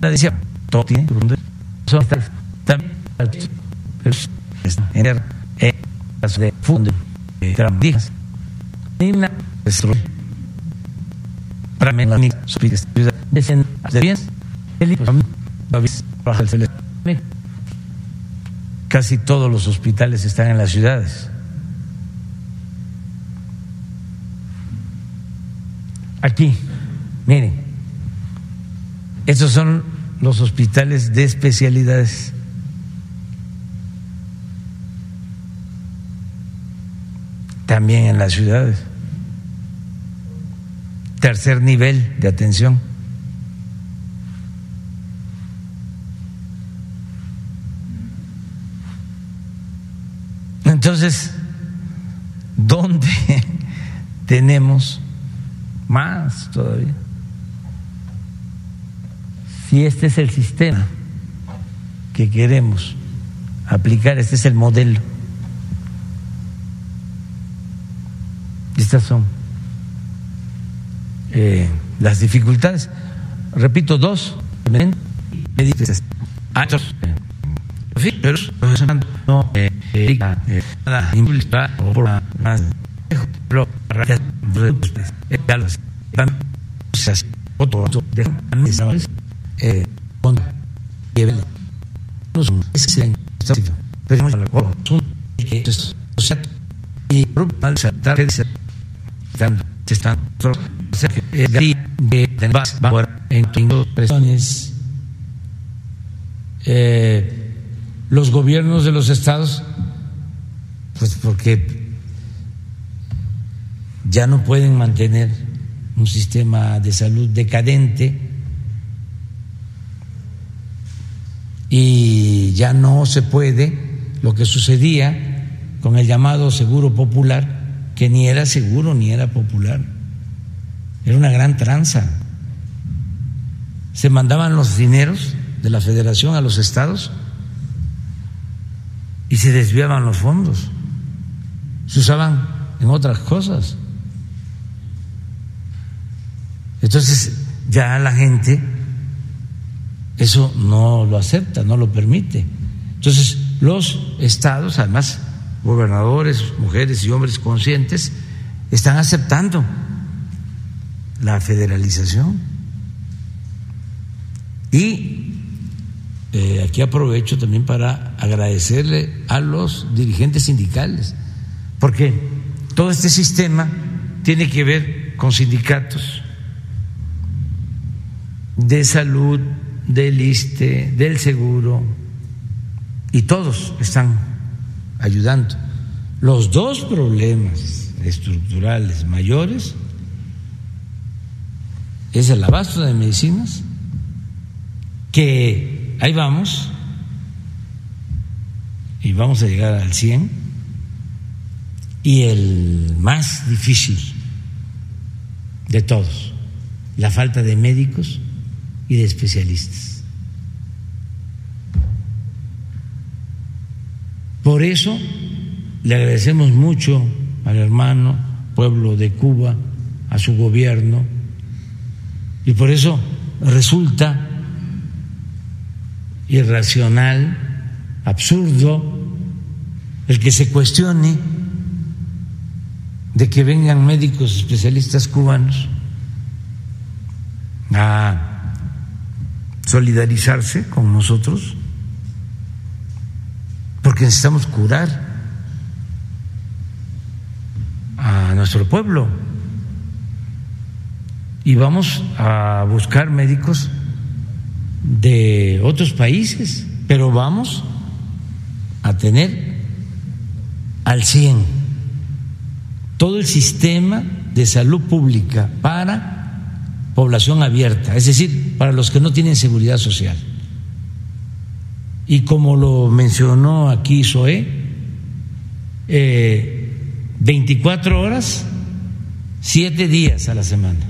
la decía todo tiene también de fondo de tramdijas y una para mí la ciudad de bien Casi todos los hospitales están en las ciudades. Aquí, miren, estos son los hospitales de especialidades. También en las ciudades. Tercer nivel de atención. Entonces, ¿dónde [laughs] tenemos más todavía? Si este es el sistema que queremos aplicar, este es el modelo. Estas son eh, las dificultades. Repito, dos. Se están eh, los gobiernos de los estados, pues porque ya no pueden mantener un sistema de salud decadente y ya no se puede lo que sucedía con el llamado seguro popular, que ni era seguro ni era popular, era una gran tranza. Se mandaban los dineros de la federación a los estados y se desviaban los fondos, se usaban en otras cosas. Entonces ya la gente eso no lo acepta, no lo permite. Entonces los estados, además gobernadores, mujeres y hombres conscientes, están aceptando la federalización. Y eh, aquí aprovecho también para agradecerle a los dirigentes sindicales, porque todo este sistema tiene que ver con sindicatos de salud, del ISTE, del seguro, y todos están ayudando. Los dos problemas estructurales mayores es el abasto de medicinas, que Ahí vamos y vamos a llegar al 100 y el más difícil de todos, la falta de médicos y de especialistas. Por eso le agradecemos mucho al hermano pueblo de Cuba, a su gobierno, y por eso resulta irracional, absurdo, el que se cuestione de que vengan médicos especialistas cubanos a solidarizarse con nosotros, porque necesitamos curar a nuestro pueblo y vamos a buscar médicos de otros países, pero vamos a tener al 100 todo el sistema de salud pública para población abierta, es decir, para los que no tienen seguridad social. Y como lo mencionó aquí Zoé, eh, 24 horas, 7 días a la semana.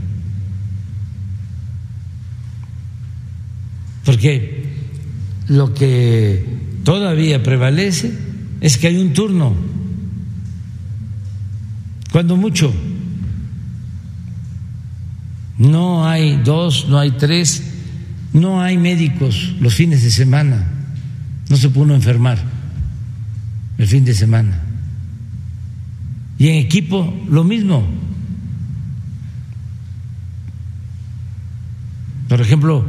Porque lo que todavía prevalece es que hay un turno, cuando mucho. No hay dos, no hay tres, no hay médicos los fines de semana, no se puede uno enfermar el fin de semana. Y en equipo lo mismo. Por ejemplo,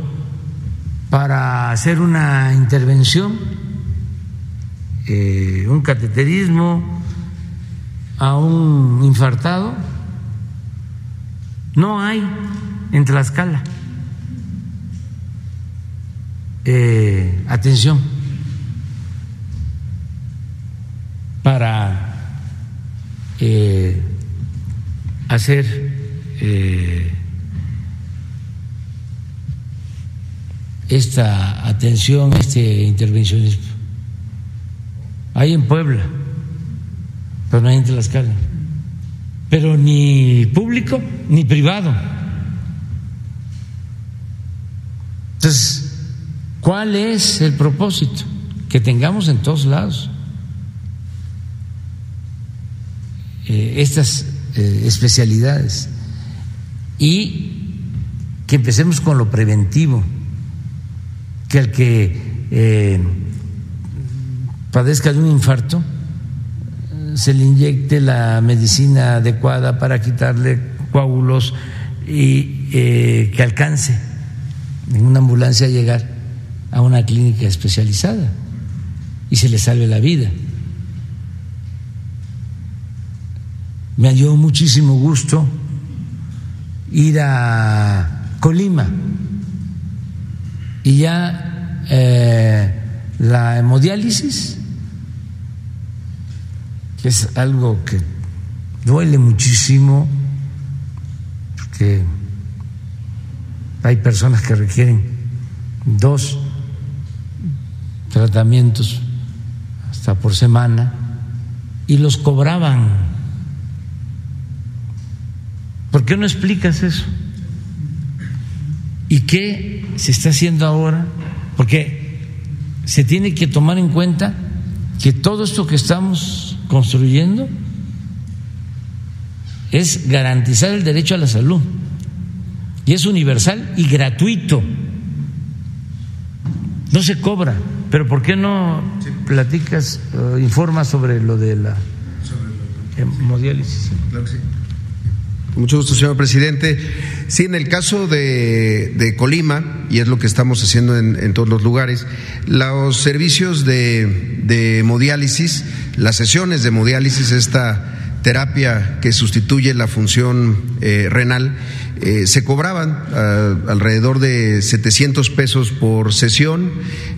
para hacer una intervención, eh, un cateterismo a un infartado, no hay en Tlaxcala eh, atención para eh, hacer esta atención, este intervencionismo. Hay en Puebla, pero no hay en Tlaxcala. Pero ni público ni privado. Entonces, ¿cuál es el propósito? Que tengamos en todos lados eh, estas eh, especialidades y que empecemos con lo preventivo que el que eh, padezca de un infarto, se le inyecte la medicina adecuada para quitarle coágulos y que alcance en una ambulancia a llegar a una clínica especializada y se le salve la vida. Me dio muchísimo gusto ir a Colima y ya eh, la hemodiálisis que es algo que duele muchísimo, porque hay personas que requieren dos tratamientos hasta por semana y los cobraban. ¿Por qué no explicas eso? ¿Y qué se está haciendo ahora? Porque se tiene que tomar en cuenta que todo esto que estamos construyendo es garantizar el derecho a la salud. Y es universal y gratuito. No se cobra. Pero ¿por qué no platicas, o informas sobre lo de la hemodiálisis? Claro que sí. Mucho gusto, señor presidente. Sí, en el caso de, Colima, y es lo que estamos haciendo en, todos los lugares, los servicios de, de hemodiálisis, las sesiones de hemodiálisis, esta terapia que sustituye la función eh, renal, eh, se cobraban ah, alrededor de 700 pesos por sesión.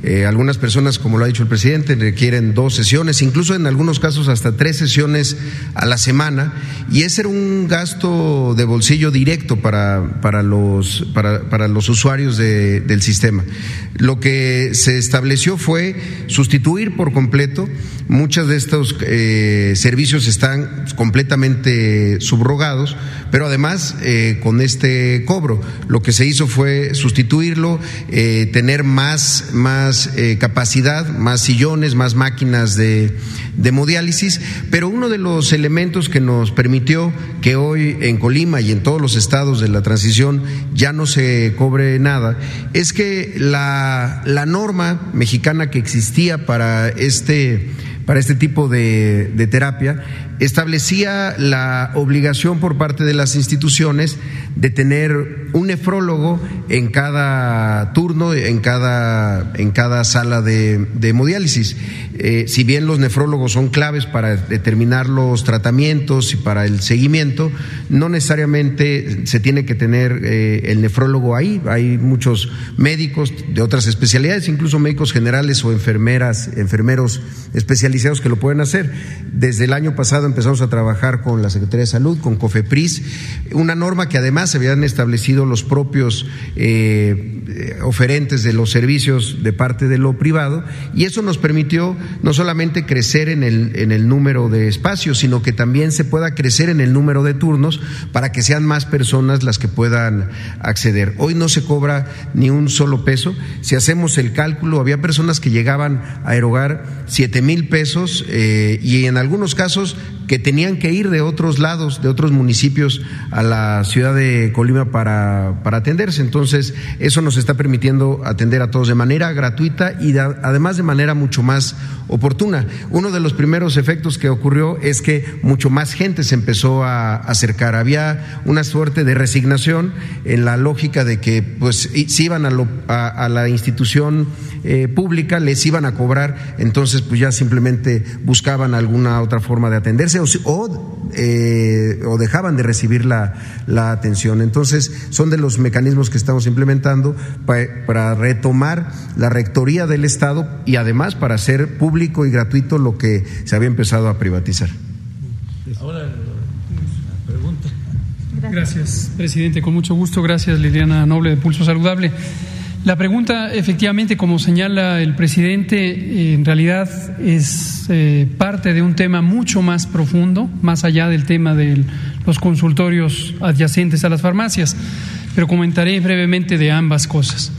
Eh, algunas personas, como lo ha dicho el presidente, requieren dos sesiones, incluso en algunos casos hasta tres sesiones a la semana. Y ese era un gasto de bolsillo directo para, para, los, para, para los usuarios del sistema. Lo que se estableció fue sustituir por completo. Muchos de estos eh, servicios están completamente subrogados, pero además con este cobro. Lo que se hizo fue sustituirlo, eh, tener más, más eh, capacidad, más sillones, más máquinas de, de hemodiálisis, pero uno de los elementos que nos permitió que hoy en Colima y en todos los estados de la transición ya no se cobre nada, es que la, la norma mexicana que existía para este para este tipo de, de, terapia establecía la obligación por parte de las instituciones de tener un nefrólogo en cada turno, en cada, en cada sala de, hemodiálisis. Eh, si bien los nefrólogos son claves para determinar los tratamientos y para el seguimiento, no necesariamente se tiene que tener eh, el nefrólogo ahí. Hay muchos médicos de otras especialidades, incluso médicos generales o enfermeras, enfermeros especializados que lo pueden hacer. Desde el año pasado empezamos a trabajar con la Secretaría de Salud, con COFEPRIS, una norma que además se habían establecido los propios eh, oferentes de los servicios de parte de lo privado y eso nos permitió no solamente crecer en el, en el número de espacios, sino que también se pueda crecer en el número de turnos para que sean más personas las que puedan acceder. Hoy no se cobra ni un solo peso. Si hacemos el cálculo, había personas que llegaban a erogar siete mil pesos eh, y en algunos casos que tenían que ir de otros lados, de otros municipios a la ciudad de Colima para, para atenderse. Entonces, eso nos está permitiendo atender a todos de manera gratuita y además de manera mucho más oportuna. Uno de los primeros efectos que ocurrió es que mucho más gente se empezó a acercar. Había una suerte de resignación en la lógica de que, pues, si iban a, la institución eh, pública, les iban a cobrar, entonces, pues ya simplemente buscaban alguna otra forma de atenderse o, eh, o dejaban de recibir la, la, atención. Entonces, son de los mecanismos que estamos implementando para, para retomar la rectoría del Estado y además para hacer público y gratuito lo que se había empezado a privatizar. Ahora, pregunta. Gracias, presidente. Con mucho gusto. Gracias, Liliana Noble de Pulso Saludable. La pregunta, efectivamente, como señala el presidente, en realidad es eh, parte de un tema mucho más profundo, más allá del tema de los consultorios adyacentes a las farmacias, pero comentaré brevemente de ambas cosas.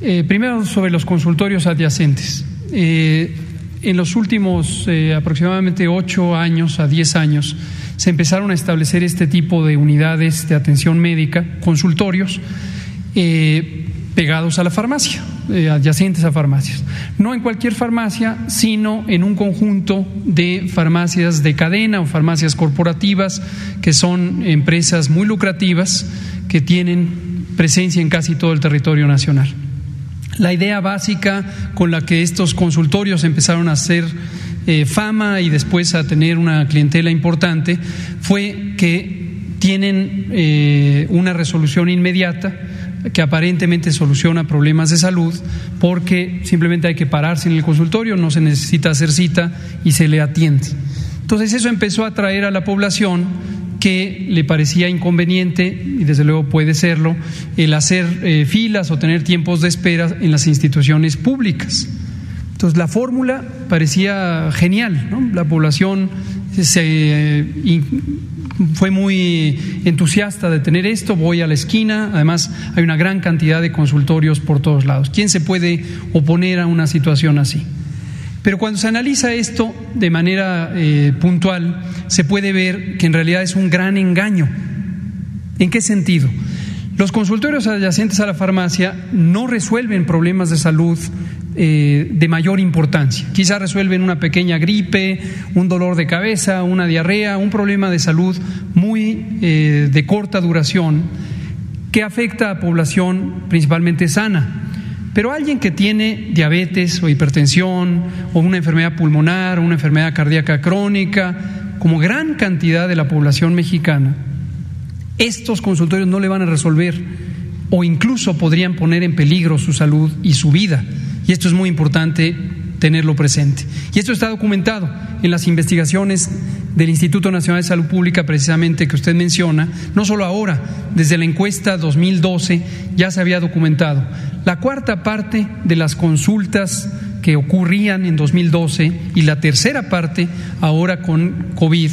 Eh, primero, sobre los consultorios adyacentes. Eh, en los últimos aproximadamente ocho años a diez años, se empezaron a establecer este tipo de unidades de atención médica, consultorios, pegados a la farmacia, eh, adyacentes a farmacias. No en cualquier farmacia, sino en un conjunto de farmacias de cadena o farmacias corporativas, que son empresas muy lucrativas que tienen presencia en casi todo el territorio nacional. La idea básica con la que estos consultorios empezaron a hacer eh, fama y después a tener una clientela importante fue que tienen eh, una resolución inmediata que aparentemente soluciona problemas de salud porque simplemente hay que pararse en el consultorio, no se necesita hacer cita y se le atiende. Entonces eso empezó a atraer a la población que le parecía inconveniente, y desde luego puede serlo, el hacer eh, filas o tener tiempos de espera en las instituciones públicas. Entonces la fórmula parecía genial, ¿no? la población se, eh, fue muy entusiasta de tener esto, voy a la esquina, además hay una gran cantidad de consultorios por todos lados. ¿Quién se puede oponer a una situación así? Pero cuando se analiza esto de manera eh, puntual, se puede ver que en realidad es un gran engaño. ¿En qué sentido? Los consultorios adyacentes a la farmacia no resuelven problemas de salud eh, de mayor importancia. Quizá resuelven una pequeña gripe, un dolor de cabeza, una diarrea, un problema de salud muy eh, de corta duración que afecta a población principalmente sana. Pero alguien que tiene diabetes o hipertensión o una enfermedad pulmonar o una enfermedad cardíaca crónica, como gran cantidad de la población mexicana, estos consultorios no le van a resolver o incluso podrían poner en peligro su salud y su vida. Y esto es muy importante tenerlo presente. Y esto está documentado en las investigaciones del Instituto Nacional de Salud Pública, precisamente que usted menciona, no solo ahora, desde la encuesta 2012 ya se había documentado. La cuarta parte de las consultas que ocurrían en 2012 y la tercera parte ahora con COVID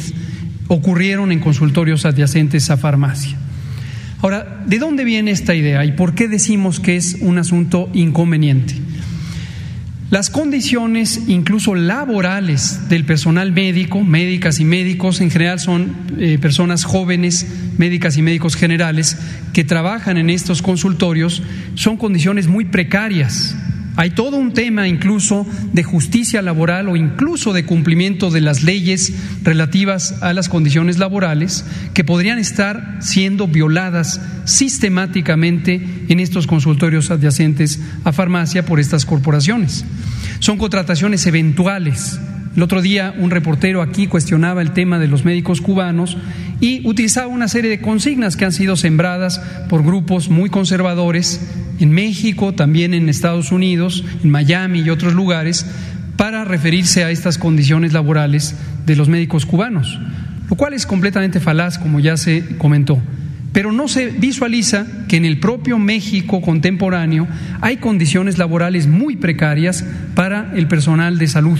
ocurrieron en consultorios adyacentes a farmacia. Ahora, ¿de dónde viene esta idea y por qué decimos que es un asunto inconveniente? Las condiciones, incluso laborales, del personal médico, médicas y médicos, en general son eh, personas jóvenes, médicas y médicos generales, que trabajan en estos consultorios, son condiciones muy precarias, hay todo un tema incluso de justicia laboral o incluso de cumplimiento de las leyes relativas a las condiciones laborales que podrían estar siendo violadas sistemáticamente en estos consultorios adyacentes a farmacia por estas corporaciones. Son contrataciones eventuales el otro día un reportero aquí cuestionaba el tema de los médicos cubanos y utilizaba una serie de consignas que han sido sembradas por grupos muy conservadores en México, también en Estados Unidos, en Miami y otros lugares, para referirse a estas condiciones laborales de los médicos cubanos, lo cual es completamente falaz, como ya se comentó. Pero no se visualiza que en el propio México contemporáneo hay condiciones laborales muy precarias para el personal de salud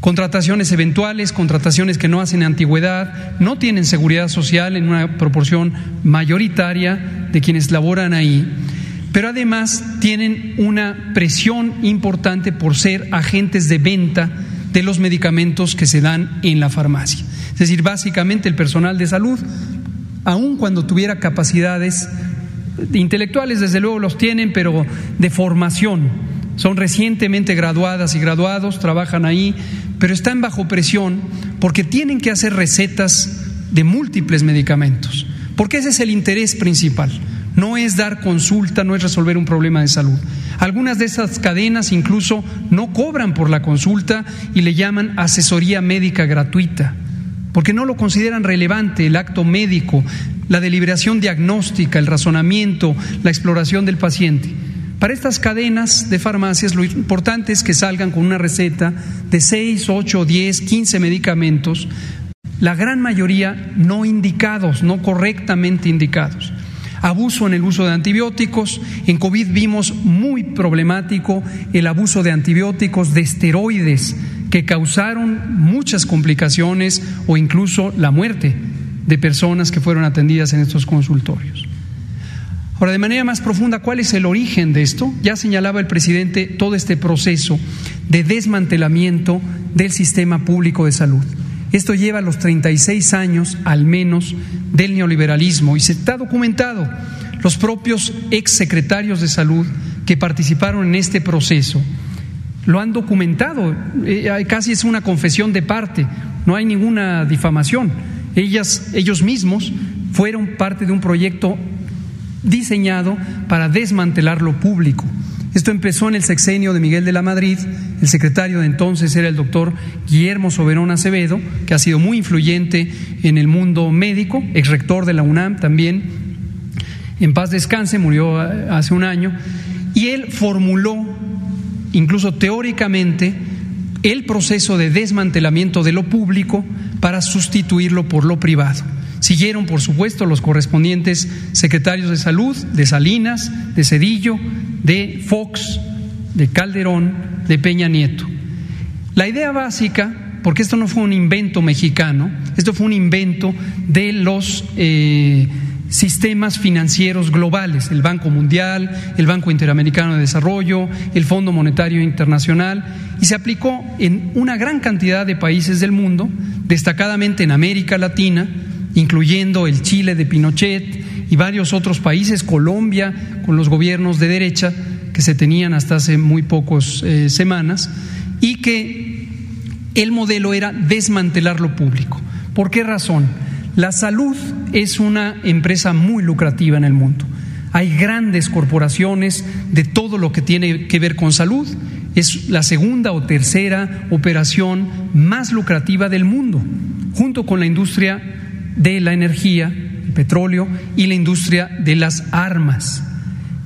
contrataciones eventuales, contrataciones que no hacen antigüedad, no tienen seguridad social en una proporción mayoritaria de quienes laboran ahí, pero además tienen una presión importante por ser agentes de venta de los medicamentos que se dan en la farmacia. Es decir, básicamente el personal de salud, aun cuando tuviera capacidades intelectuales, desde luego los tienen, pero de formación, son recientemente graduadas y graduados, trabajan ahí, pero están bajo presión porque tienen que hacer recetas de múltiples medicamentos, porque ese es el interés principal. No es dar consulta, no es resolver un problema de salud. Algunas de esas cadenas incluso no cobran por la consulta y le llaman asesoría médica gratuita, porque no lo consideran relevante el acto médico, la deliberación diagnóstica, el razonamiento, la exploración del paciente. Para estas cadenas de farmacias lo importante es que salgan con una receta de 6, 8, 10, 15 medicamentos, la gran mayoría no indicados, no correctamente indicados. Abuso en el uso de antibióticos. En COVID vimos muy problemático el abuso de antibióticos, de esteroides, que causaron muchas complicaciones o incluso la muerte de personas que fueron atendidas en estos consultorios. Ahora, de manera más profunda, ¿cuál es el origen de esto? Ya señalaba el presidente todo este proceso de desmantelamiento del sistema público de salud. Esto lleva los 36 años al menos del neoliberalismo y se está documentado. los propios exsecretarios de salud que participaron en este proceso lo han documentado, eh, casi es una confesión de parte, no hay ninguna difamación. Ellas, ellos mismos fueron parte de un proyecto diseñado para desmantelar lo público. Esto empezó en el sexenio de Miguel de la Madrid, el secretario de entonces era el doctor Guillermo Soberón Acevedo, que ha sido muy influyente en el mundo médico, ex rector de la UNAM también, en paz descanse, murió hace un año, y él formuló, incluso teóricamente, el proceso de desmantelamiento de lo público para sustituirlo por lo privado. Siguieron, por supuesto, los correspondientes secretarios de salud, de Salinas, de Cedillo, de Fox, de Calderón, de Peña Nieto. La idea básica, porque esto no fue un invento mexicano, esto fue un invento de los eh, sistemas financieros globales, el Banco Mundial, el Banco Interamericano de Desarrollo, el Fondo Monetario Internacional, y se aplicó en una gran cantidad de países del mundo, destacadamente en América Latina, incluyendo el Chile de Pinochet y varios otros países, Colombia, con los gobiernos de derecha que se tenían hasta hace muy pocas eh, semanas, y que el modelo era desmantelar lo público. ¿Por qué razón? La salud es una empresa muy lucrativa en el mundo. Hay grandes corporaciones de todo lo que tiene que ver con salud. Es la segunda o tercera operación más lucrativa del mundo, junto con la industria de la energía, el petróleo y la industria de las armas.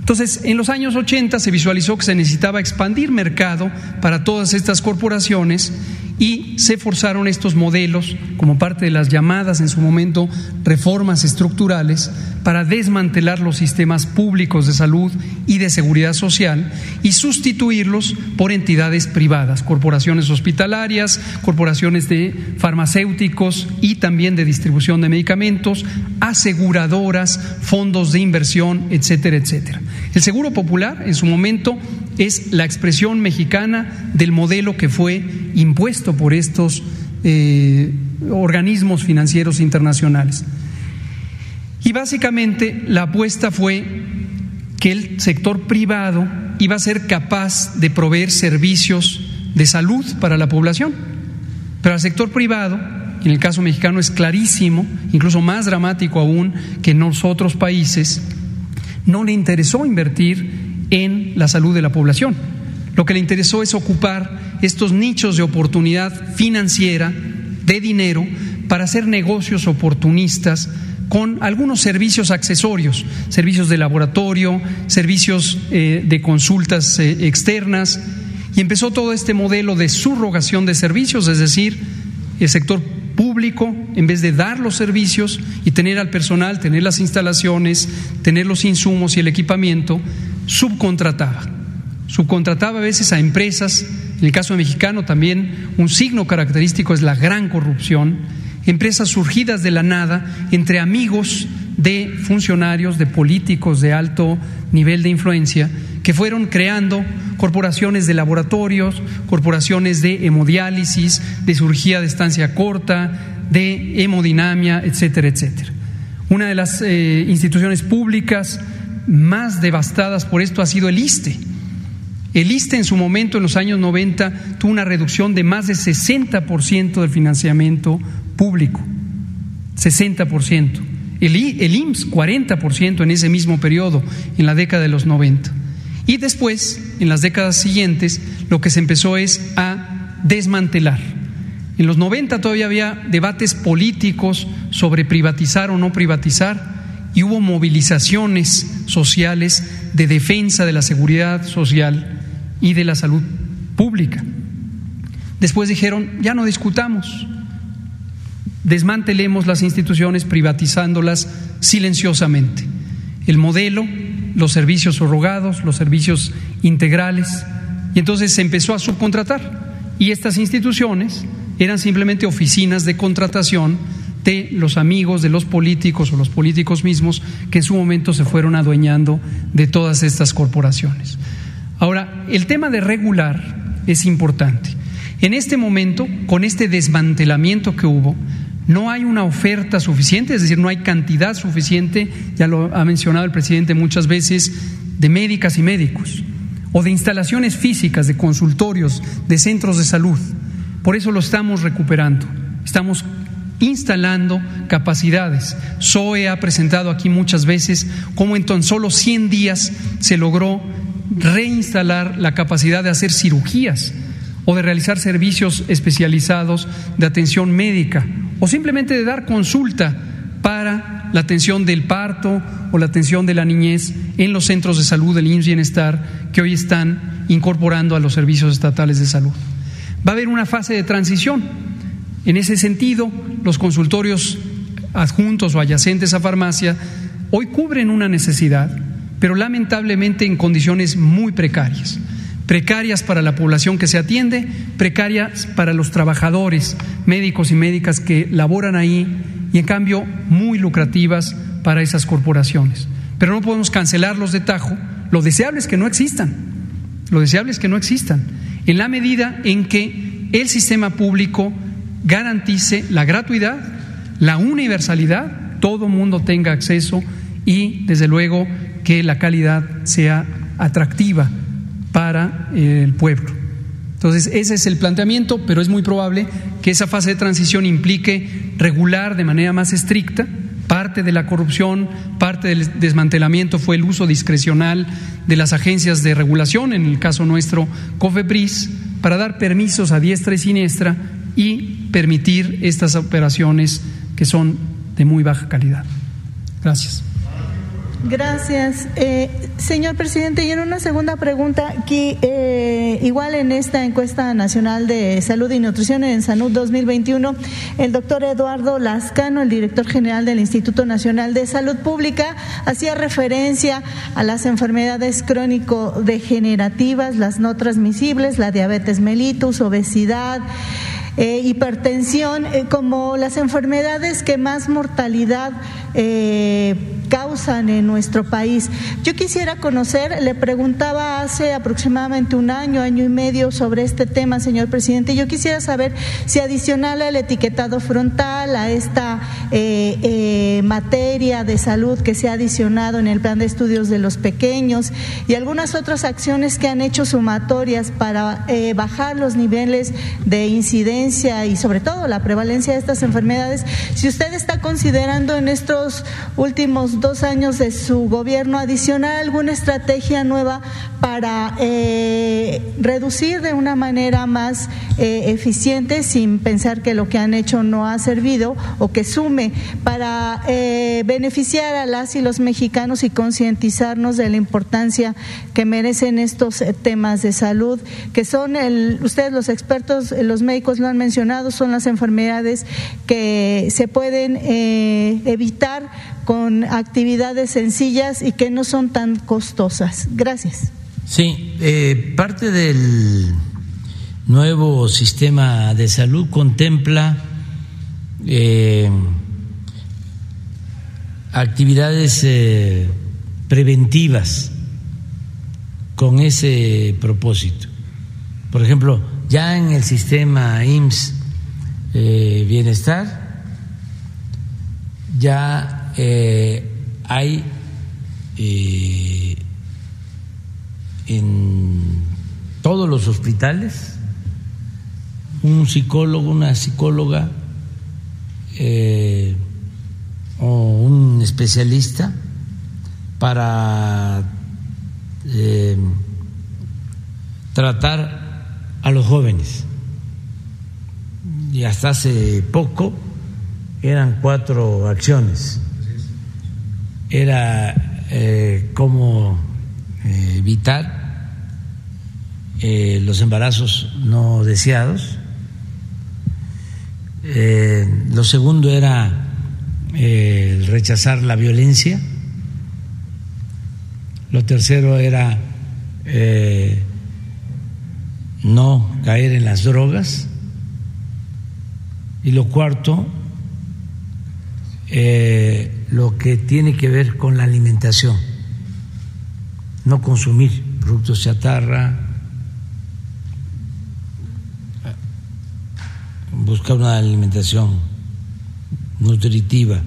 Entonces, en los años 80 se visualizó que se necesitaba expandir mercado para todas estas corporaciones y se forzaron estos modelos como parte de las llamadas en su momento reformas estructurales para desmantelar los sistemas públicos de salud y de seguridad social y sustituirlos por entidades privadas, corporaciones hospitalarias, corporaciones de farmacéuticos y también de distribución de medicamentos, aseguradoras, fondos de inversión, etcétera, etcétera. El Seguro Popular en su momento es la expresión mexicana del modelo que fue impuesto por estos eh, organismos financieros internacionales. Y básicamente la apuesta fue que el sector privado iba a ser capaz de proveer servicios de salud para la población. Pero al sector privado, en el caso mexicano es clarísimo, incluso más dramático aún que en otros países, no le interesó invertir en la salud de la población. Lo que le interesó es ocupar estos nichos de oportunidad financiera, de dinero, para hacer negocios oportunistas con algunos servicios accesorios, servicios de laboratorio, servicios eh, de consultas eh, externas, y empezó todo este modelo de subrogación de servicios, es decir, el sector público, en vez de dar los servicios y tener al personal, tener las instalaciones, tener los insumos y el equipamiento, subcontrataba. Subcontrataba a veces a empresas, en el caso mexicano también un signo característico es la gran corrupción, empresas surgidas de la nada entre amigos de funcionarios, de políticos de alto nivel de influencia, que fueron creando corporaciones de laboratorios, corporaciones de hemodiálisis, de cirugía de estancia corta, de hemodinamia, etcétera, etcétera. Una de las eh, instituciones públicas más devastadas por esto ha sido el ISTE. El ISTE en su momento, en los años 90, tuvo una reducción de más de 60% del financiamiento público. 60%. El, el IMSS, 40% en ese mismo periodo, en la década de los 90. Y después, en las décadas siguientes, lo que se empezó es a desmantelar. En los 90 todavía había debates políticos sobre privatizar o no privatizar y hubo movilizaciones sociales de defensa de la seguridad social y de la salud pública. Después dijeron, ya no discutamos, desmantelemos las instituciones privatizándolas silenciosamente. El modelo los servicios subrogados, los servicios integrales, y entonces se empezó a subcontratar. Y estas instituciones eran simplemente oficinas de contratación de los amigos de los políticos o los políticos mismos que en su momento se fueron adueñando de todas estas corporaciones. Ahora, el tema de regular es importante. En este momento, con este desmantelamiento que hubo, No hay una oferta suficiente, es decir, no hay cantidad suficiente, ya lo ha mencionado el presidente muchas veces, de médicas y médicos, o de instalaciones físicas, de consultorios, de centros de salud. Por eso lo estamos recuperando. Estamos instalando capacidades. SOE ha presentado aquí muchas veces cómo en tan solo 100 días se logró reinstalar la capacidad de hacer cirugías o de realizar servicios especializados de atención médica o simplemente de dar consulta para la atención del parto o la atención de la niñez en los centros de salud del Bienestar que hoy están incorporando a los servicios estatales de salud. Va a haber una fase de transición. En ese sentido, los consultorios adjuntos o adyacentes a farmacia hoy cubren una necesidad, pero lamentablemente en condiciones muy precarias. Precarias para la población que se atiende, precarias para los trabajadores, médicos y médicas que laboran ahí y en cambio muy lucrativas para esas corporaciones. Pero no podemos cancelarlos de tajo. Lo deseable es que no existan. Lo deseable es que no existan. En la medida en que el sistema público garantice la gratuidad, la universalidad, todo mundo tenga acceso y, desde luego, que la calidad sea atractiva para el pueblo. Entonces, ese es el planteamiento, pero es muy probable que esa fase de transición implique regular de manera más estricta. Parte de la corrupción, parte del desmantelamiento fue el uso discrecional de las agencias de regulación, en el caso nuestro, COFEPRIS, para dar permisos a diestra y siniestra y permitir estas operaciones que son de muy baja calidad. Gracias. Gracias. Eh, señor presidente, y en una segunda pregunta, aquí, eh, igual en esta encuesta nacional de salud y nutrición en Salud 2021, el doctor Eduardo Lascano, el director general del Instituto Nacional de Salud Pública, hacía referencia a las enfermedades crónico-degenerativas, las no transmisibles, la diabetes mellitus, obesidad. Eh, hipertensión eh, como las enfermedades que más mortalidad eh, causan en nuestro país. Yo quisiera conocer, le preguntaba hace aproximadamente un año, año y medio sobre este tema, señor presidente. Yo quisiera saber si adicional al etiquetado frontal, a esta materia de salud que se ha adicionado en el plan de estudios de los pequeños y algunas otras acciones que han hecho sumatorias para bajar los niveles de incidencia y sobre todo la prevalencia de estas enfermedades, si usted está considerando en estos últimos dos años de su gobierno adicionar alguna estrategia nueva para eh, reducir de una manera más eh, eficiente sin pensar que lo que han hecho no ha servido o que sume para eh, beneficiar a las y los mexicanos y concientizarnos de la importancia que merecen estos temas de salud, que son ustedes los expertos, los médicos lo mencionado son las enfermedades que se pueden evitar con actividades sencillas y que no son tan costosas. Gracias. Sí, eh, parte del nuevo sistema de salud contempla eh, actividades preventivas con ese propósito. Por ejemplo, ya en el sistema IMSS eh, Bienestar, ya eh, hay eh, en todos los hospitales un psicólogo, una psicóloga o un especialista para tratar a los jóvenes. Y hasta hace poco eran cuatro acciones. Era eh, cómo eh, evitar eh, los embarazos no deseados. lo segundo era rechazar la violencia. Lo tercero era no caer en las drogas. Y lo cuarto, eh, lo que tiene que ver con la alimentación, no consumir productos chatarra, buscar una alimentación nutritiva,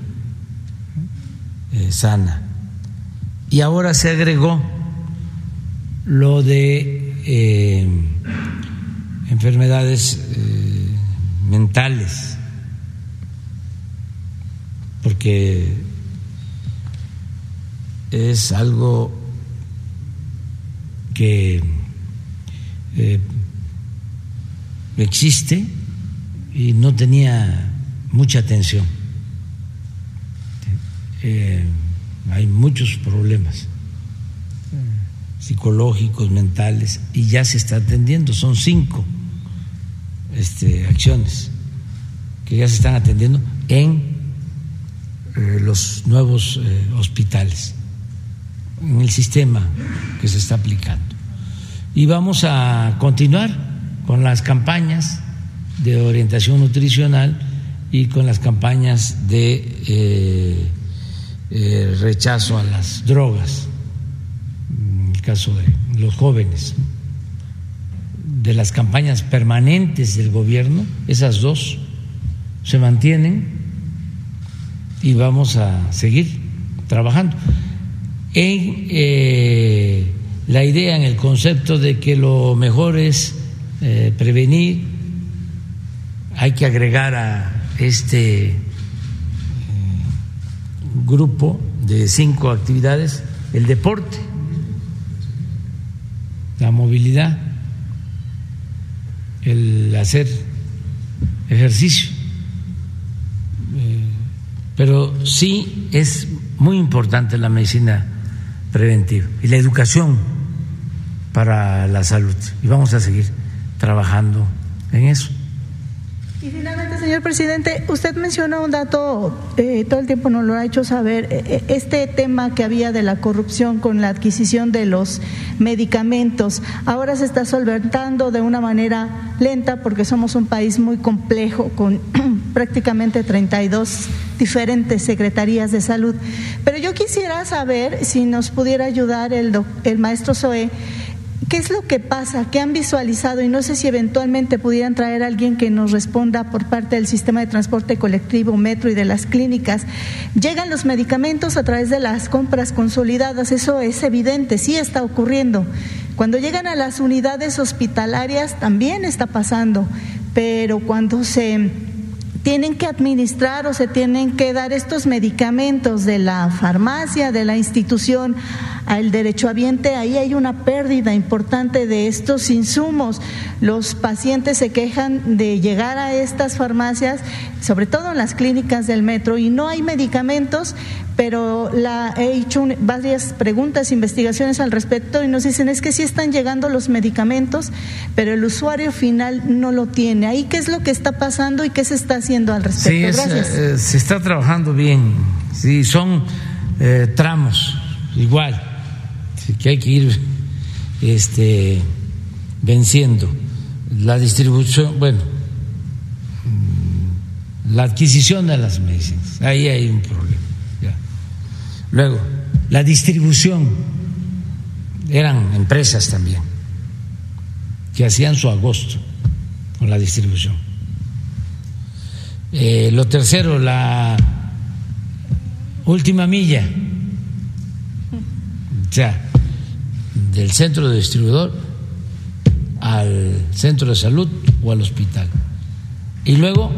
eh, sana. Y ahora se agregó lo de eh, enfermedades eh, mentales, porque es algo que existe y no tenía mucha atención. hay muchos problemas psicológicos, mentales, y ya se está atendiendo. Son cinco este, acciones que ya se están atendiendo en eh, los nuevos eh, hospitales, en el sistema que se está aplicando. Y vamos a continuar con las campañas de orientación nutricional y con las campañas de eh, rechazo a las drogas caso de los jóvenes, de las campañas permanentes del gobierno, esas dos se mantienen y vamos a seguir trabajando. En eh, la idea, en el concepto de que lo mejor es eh, prevenir, hay que agregar a este eh, grupo de cinco actividades el deporte la movilidad, el hacer ejercicio. Pero sí es muy importante la medicina preventiva y la educación para la salud. Y vamos a seguir trabajando en eso. Y finalmente, señor presidente, usted menciona un dato, eh, todo el tiempo nos lo ha hecho saber, eh, eh, este tema que había de la corrupción con la adquisición de los medicamentos, ahora se está solventando de una manera lenta porque somos un país muy complejo con [clears throat] prácticamente 32 diferentes secretarías de salud. Pero yo quisiera saber si nos pudiera ayudar el, el maestro Zoe ¿Qué es lo que pasa? ¿Qué han visualizado? Y no sé si eventualmente pudieran traer a alguien que nos responda por parte del sistema de transporte colectivo, metro y de las clínicas. Llegan los medicamentos a través de las compras consolidadas, eso es evidente, sí está ocurriendo. Cuando llegan a las unidades hospitalarias también está pasando, pero cuando se tienen que administrar o se tienen que dar estos medicamentos de la farmacia, de la institución al derechohabiente, ahí hay una pérdida importante de estos insumos. Los pacientes se quejan de llegar a estas farmacias, sobre todo en las clínicas del metro, y no hay medicamentos, pero la, he hecho varias preguntas, investigaciones al respecto y nos dicen es que sí están llegando los medicamentos, pero el usuario final no lo tiene. Ahí qué es lo que está pasando y qué se está haciendo al respecto. Sí, eh, se está trabajando bien. Sí, son eh, tramos igual que hay que ir este, venciendo la distribución, bueno, mm, la adquisición de las medicinas. Ahí hay un problema. Luego, la distribución, eran empresas también que hacían su agosto con la distribución. Eh, lo tercero, la última milla, o sea, del centro de distribuidor al centro de salud o al hospital. Y luego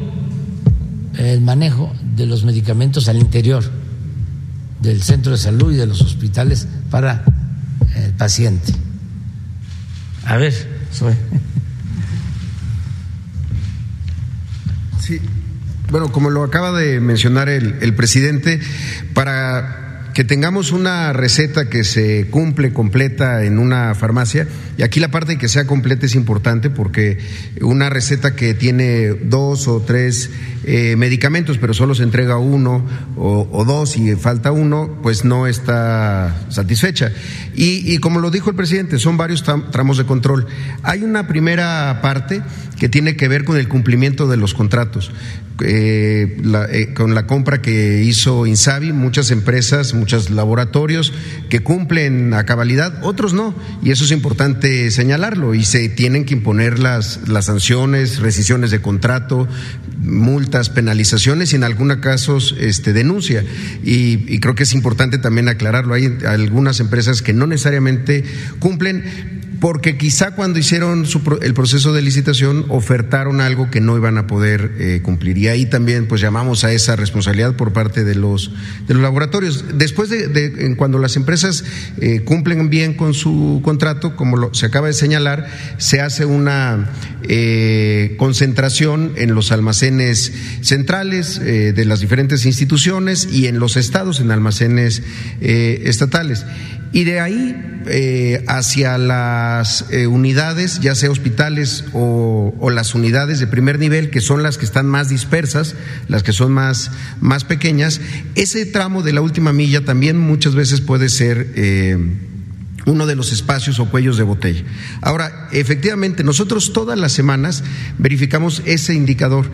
el manejo de los medicamentos al interior del centro de salud y de los hospitales para el paciente. A ver, soy. Sí, bueno, como lo acaba de mencionar el, el presidente, para que tengamos una receta que se cumple completa en una farmacia, y aquí la parte de que sea completa es importante porque una receta que tiene dos o tres eh, medicamentos, pero solo se entrega uno o, dos y falta uno, pues no está satisfecha. Y, y como lo dijo el presidente, son varios tramos de control. Hay una primera parte que tiene que ver con el cumplimiento de los contratos eh, eh, con la compra que hizo Insabi, muchas empresas, muchos laboratorios que cumplen a cabalidad, otros no, y eso es importante señalarlo, y se tienen que imponer las, las sanciones, rescisiones de contrato, multas, penalizaciones y en algunos casos este, denuncia. Y, y creo que es importante también aclararlo. Hay algunas empresas que no necesariamente cumplen porque quizá cuando hicieron el proceso de licitación ofertaron algo que no iban a poder eh, cumplir. Y ahí también pues llamamos a esa responsabilidad por parte de los, de los laboratorios. Después de, cuando las empresas eh, cumplen bien con su contrato, como se acaba de señalar, se hace una eh, concentración en los almacenes centrales de las diferentes instituciones y en los estados, en almacenes estatales. Y de ahí eh, hacia las eh, unidades, ya sea hospitales o, las unidades de primer nivel, que son las que están más dispersas, las que son más, más pequeñas, ese tramo de la última milla también muchas veces puede ser... Eh, uno de los espacios o cuellos de botella. Ahora, efectivamente, nosotros todas las semanas verificamos ese indicador,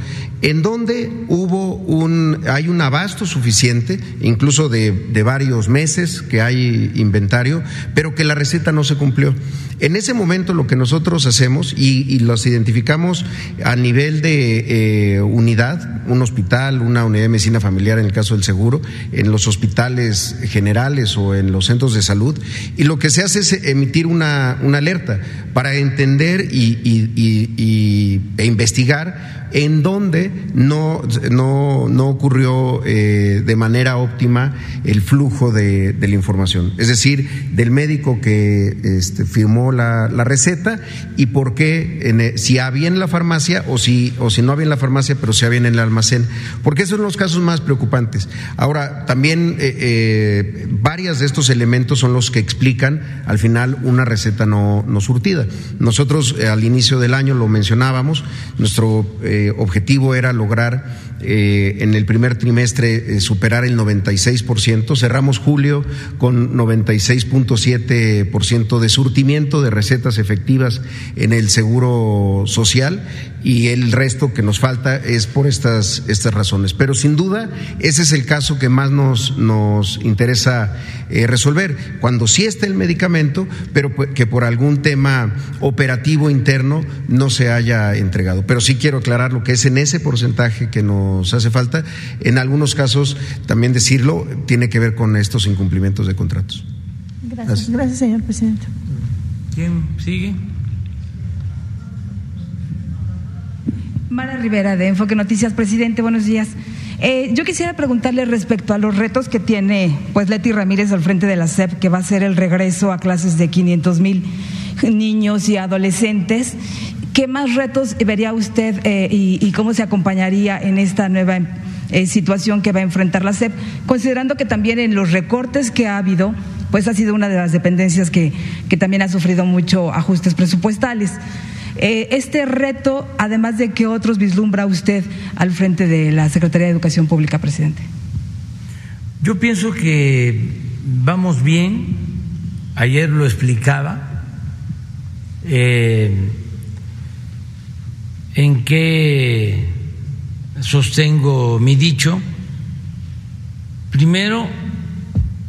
en donde hubo un, hay un abasto suficiente, incluso de, de varios meses que hay inventario, pero que la receta no se cumplió. En ese momento lo que nosotros hacemos y, los identificamos a nivel de eh, unidad, un hospital, una unidad de medicina familiar en el caso del seguro, en los hospitales generales o en los centros de salud, y lo que se hace es emitir una, alerta para entender y, e investigar en donde no, no, no ocurrió eh, de manera óptima el flujo de, la información. Es decir, del médico que este, firmó la, receta y por qué, en, si había en la farmacia o si, o si no había en la farmacia, pero si había en el almacén. Porque esos son los casos más preocupantes. Ahora, también eh, eh, varias de estos elementos son los que explican al final una receta no, no surtida. Nosotros al inicio del año lo mencionábamos, nuestro objetivo era lograr eh, en el primer trimestre eh, superar el 96%. Cerramos julio con 96.7% de surtimiento de recetas efectivas en el seguro social y el resto que nos falta es por estas, estas razones. Pero sin duda, ese es el caso que más nos, nos interesa eh, resolver. Cuando sí está el medicamento, pero que por algún tema operativo interno no se haya entregado. Pero sí quiero aclarar lo que es en ese porcentaje que nos nos hace falta. En algunos casos, también decirlo, tiene que ver con estos incumplimientos de contratos. Gracias, gracias, señor presidente. ¿Quién sigue? Mara Rivera de Enfoque Noticias, presidente, buenos días. Eh, yo quisiera preguntarle respecto a los retos que tiene pues Leti Ramírez al frente de la SEP, que va a ser el regreso a clases de 500 mil niños y adolescentes ¿Qué más retos vería usted eh, y, cómo se acompañaría en esta nueva eh, situación que va a enfrentar la SEP, considerando que también en los recortes que ha habido, pues ha sido una de las dependencias que, también ha sufrido mucho ajustes presupuestales? Eh, este reto, además de qué otros vislumbra usted al frente de la Secretaría de Educación Pública, presidente. Yo pienso que vamos bien, ayer lo explicaba. ¿En qué sostengo mi dicho? Primero,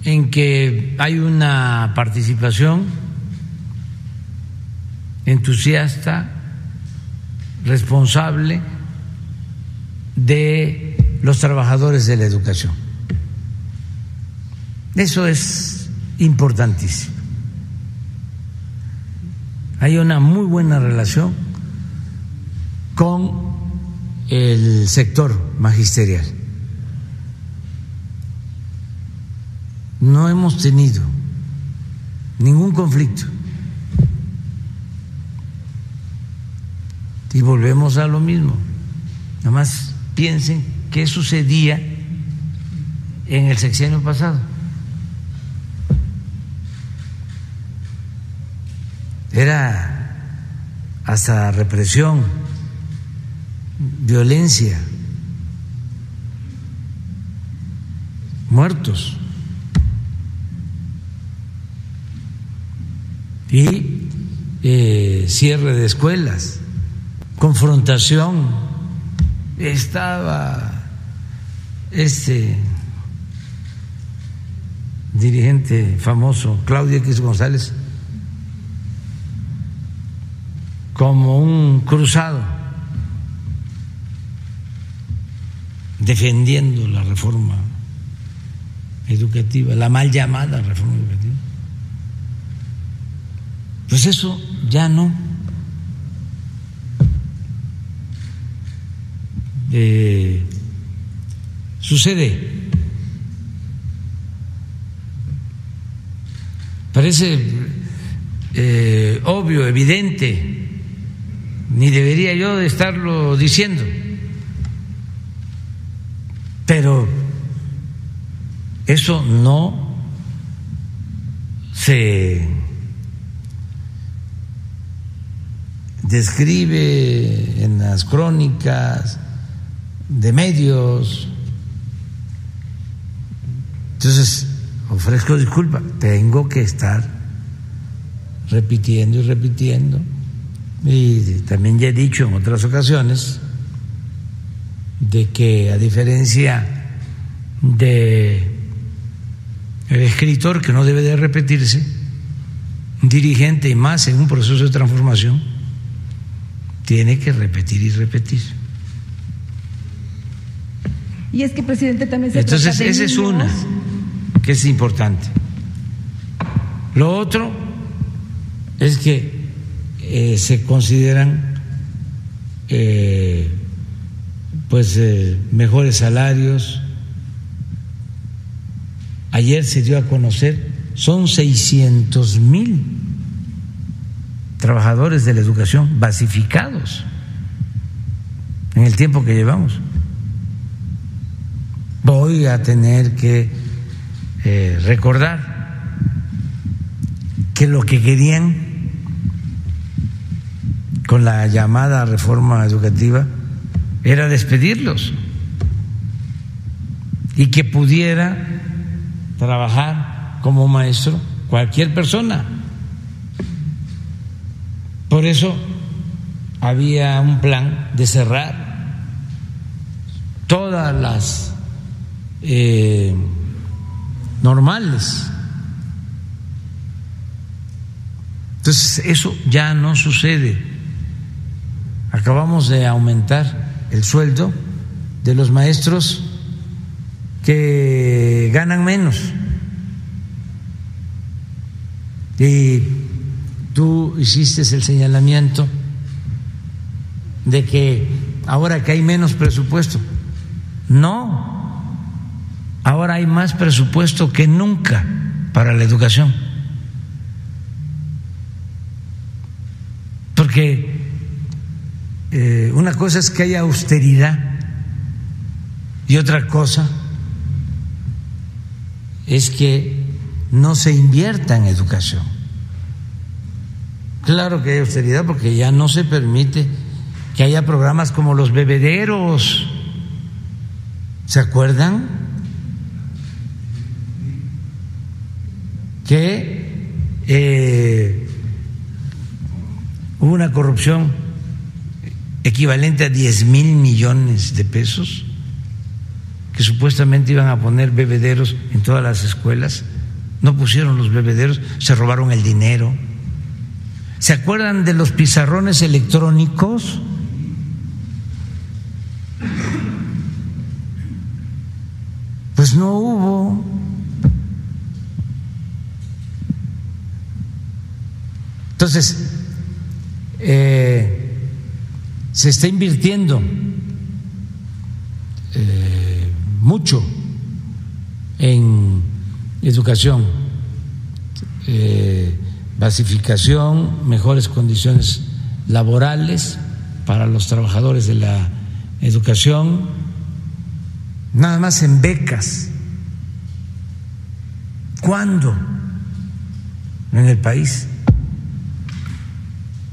en que hay una participación entusiasta, responsable de los trabajadores de la educación. Eso es importantísimo. Hay una muy buena relación con el sector magisterial. No hemos tenido ningún conflicto. Y volvemos a lo mismo. Nada más piensen qué sucedía en el sexenio pasado. Era hasta represión violencia, muertos. Y eh, cierre de escuelas, confrontación. Estaba este dirigente famoso, Claudio X González, como un cruzado, defendiendo la reforma educativa, la mal llamada reforma educativa. Pues eso ya no. Eh, sucede. Parece eh, obvio, evidente, ni debería yo de estarlo diciendo, pero eso no se describe en las crónicas de medios. Entonces, ofrezco disculpa, tengo que estar repitiendo y repitiendo. Y también ya he dicho en otras ocasiones de que a diferencia de el escritor que no debe de repetirse, dirigente y más en un proceso de transformación, tiene que repetir y repetir. Y es que, presidente, también se Entonces, trata de esa es una que es importante. Lo otro es que eh, se consideran eh, pues eh, mejores salarios. Ayer se dio a conocer, son 600 mil trabajadores de la educación basificados en el tiempo que llevamos. Voy a tener que eh, recordar que lo que querían con la llamada reforma educativa era despedirlos y que pudiera trabajar como maestro cualquier persona. Por eso había un plan de cerrar todas las eh, normales. Entonces, eso ya no sucede. Acabamos de aumentar el sueldo de los maestros que ganan menos. Y tú hiciste el señalamiento de que ahora que hay menos presupuesto. No, ahora hay más presupuesto que nunca para la educación. Porque eh, una cosa es que haya austeridad y otra cosa es que no se invierta en educación. Claro que hay austeridad porque ya no se permite que haya programas como los bebederos. ¿Se acuerdan? Que eh, hubo una corrupción equivalente a 10 mil millones de pesos que supuestamente iban a poner bebederos en todas las escuelas. No pusieron los bebederos, se robaron el dinero. ¿Se acuerdan de los pizarrones electrónicos? Pues no hubo. Entonces, eh, se está invirtiendo eh, mucho en educación, eh, basificación, mejores condiciones laborales para los trabajadores de la educación, nada más en becas. ¿Cuándo en el país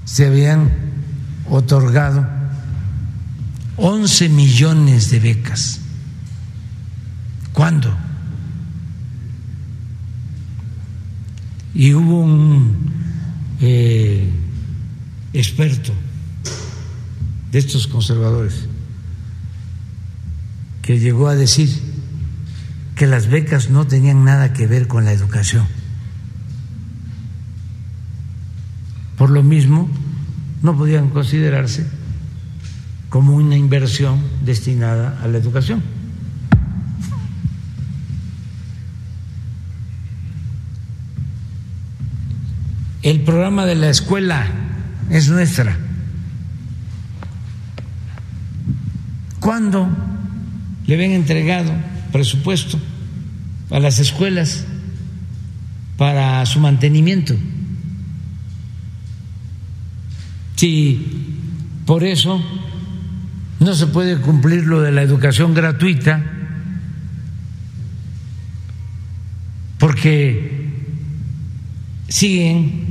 se habían otorgado 11 millones de becas? ¿Cuándo? Y hubo un eh, experto de estos conservadores que llegó a decir que las becas no tenían nada que ver con la educación. Por lo mismo, no podían considerarse como una inversión destinada a la educación. El programa de la escuela es nuestra. ¿Cuándo le ven entregado presupuesto a las escuelas para su mantenimiento? Si por eso no se puede cumplir lo de la educación gratuita, porque siguen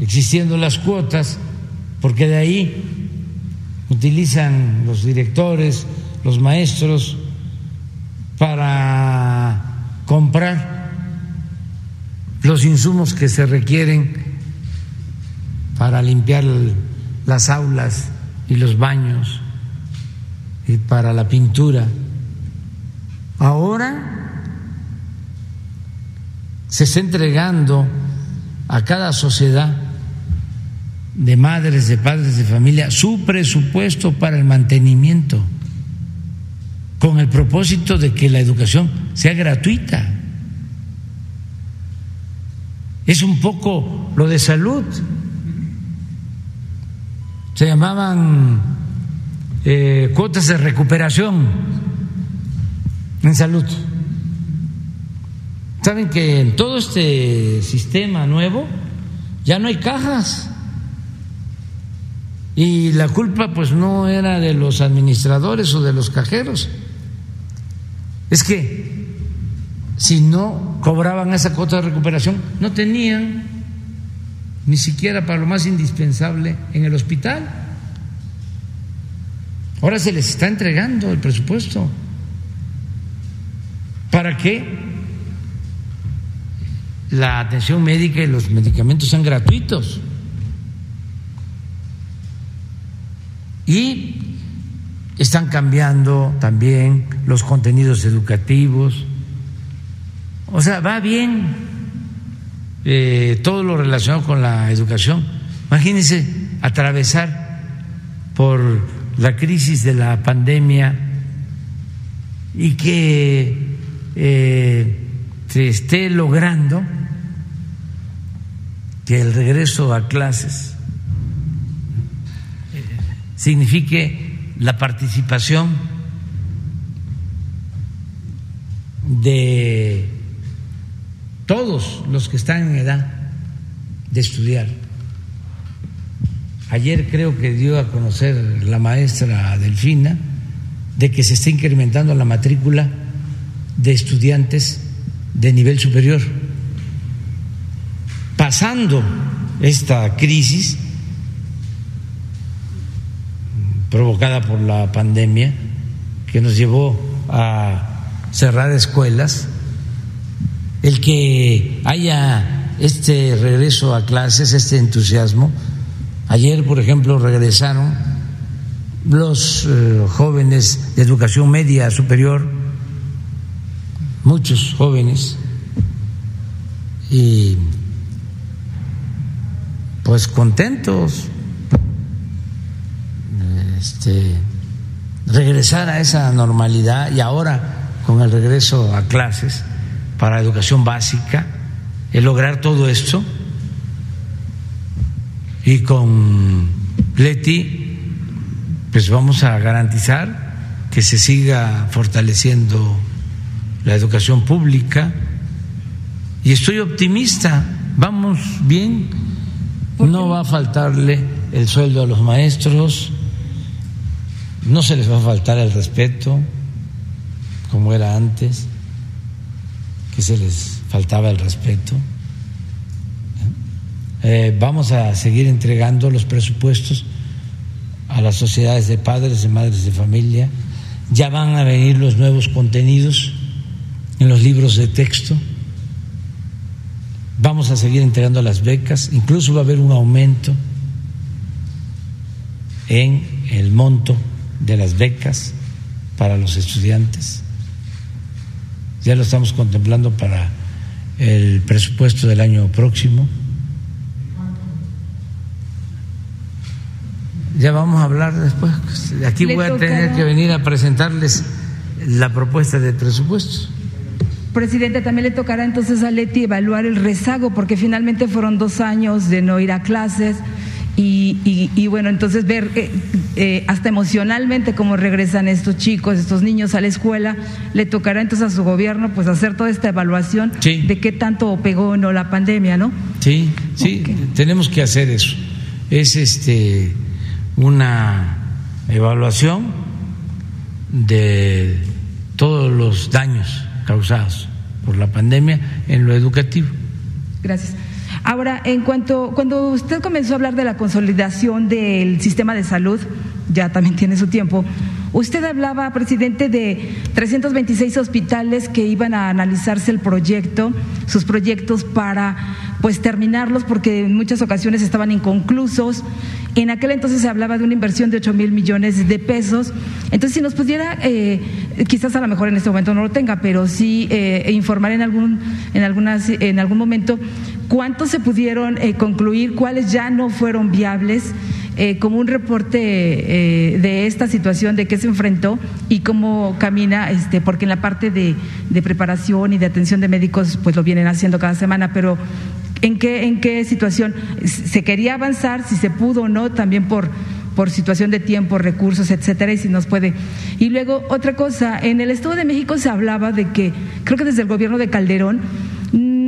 existiendo las cuotas, porque de ahí utilizan los directores, los maestros, para comprar los insumos que se requieren para limpiar las aulas y los baños y para la pintura. Ahora se está entregando a cada sociedad de madres, de padres de familia, su presupuesto para el mantenimiento, con el propósito de que la educación sea gratuita. Es un poco lo de salud. Se llamaban eh, cuotas de recuperación en salud. Saben que en todo este sistema nuevo ya no hay cajas. Y la culpa pues no era de los administradores o de los cajeros. Es que si no cobraban esa cuota de recuperación, no tenían ni siquiera para lo más indispensable en el hospital. Ahora se les está entregando el presupuesto. ¿Para que la atención médica y los medicamentos sean gratuitos? Y están cambiando también los contenidos educativos. O sea, va bien eh, todo lo relacionado con la educación. Imagínense atravesar por la crisis de la pandemia y que eh, se esté logrando que el regreso a clases signifique la participación de todos los que están en edad de estudiar. Ayer creo que dio a conocer la maestra Delfina de que se está incrementando la matrícula de estudiantes de nivel superior. Pasando esta crisis, provocada por la pandemia, que nos llevó a cerrar escuelas, el que haya este regreso a clases, este entusiasmo. Ayer, por ejemplo, regresaron los eh, jóvenes de educación media superior, muchos jóvenes, y pues contentos este, regresar a esa normalidad y ahora con el regreso a clases para educación básica, el lograr todo esto. Y con Leti pues vamos a garantizar que se siga fortaleciendo la educación pública. Y estoy optimista, vamos bien, no va a faltarle el sueldo a los maestros, no se les va a faltar el respeto como era antes, que se les faltaba el respeto. Eh, vamos a seguir entregando los presupuestos a las sociedades de padres y madres de familia. Ya van a venir los nuevos contenidos en los libros de texto. Vamos a seguir entregando las becas. Incluso va a haber un aumento en el monto de las becas para los estudiantes. Ya lo estamos contemplando para el presupuesto del año próximo. Ya vamos a hablar después. Aquí voy a tener que venir a presentarles la propuesta de presupuesto. Presidente, también le tocará entonces a Leti evaluar el rezago, porque finalmente fueron dos años de no ir a clases y, bueno, entonces ver eh, eh, hasta emocionalmente cómo regresan estos chicos, estos niños a la escuela, le tocará entonces a su gobierno pues hacer toda esta evaluación de qué tanto pegó o no la pandemia, ¿no? Sí, sí, tenemos que hacer eso. Es este una evaluación de todos los daños causados por la pandemia en lo educativo. Gracias. Ahora, en cuanto, cuando usted comenzó a hablar de la consolidación del sistema de salud, ya también [laughs] tiene su tiempo, usted hablaba, presidente, de 326 hospitales que iban a analizarse el proyecto, sus proyectos para pues terminarlos porque en muchas ocasiones estaban inconclusos. En aquel entonces se hablaba de una inversión de 8 mil millones de pesos. Entonces, si nos pudiera, eh, quizás a lo mejor en este momento no lo tenga, pero sí eh, informar en algún, en, algunas, en algún momento cuántos se pudieron eh, concluir, cuáles ya no fueron viables, eh, como un reporte de esta situación, de qué se enfrentó y cómo camina, este, porque en la parte de, preparación y de atención de médicos, pues lo vienen haciendo cada semana, pero ¿en qué, en qué situación se quería avanzar, si se pudo o no, también por por situación de tiempo, recursos, etcétera, y si nos puede. Y luego, otra cosa, en el Estado de México se hablaba de que, creo que desde el gobierno de Calderón,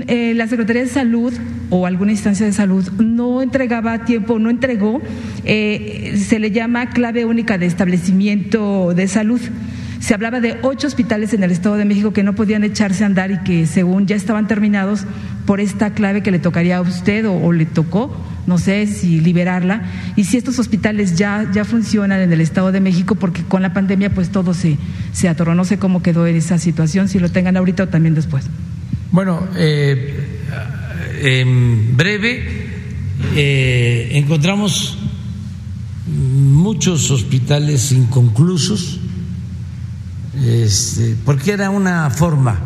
eh, la Secretaría de Salud o alguna instancia de salud no entregaba tiempo, no entregó, eh, se le llama clave única de establecimiento de salud. Se hablaba de ocho hospitales en el Estado de México que no podían echarse a andar y que según ya estaban terminados por esta clave que le tocaría a usted o, le tocó, no sé si liberarla, y si estos hospitales ya, ya funcionan en el Estado de México, porque con la pandemia pues todo se, se atoró, no sé cómo quedó esa situación, si lo tengan ahorita o también después. Bueno, eh, en breve eh, encontramos muchos hospitales inconclusos, este, porque era una forma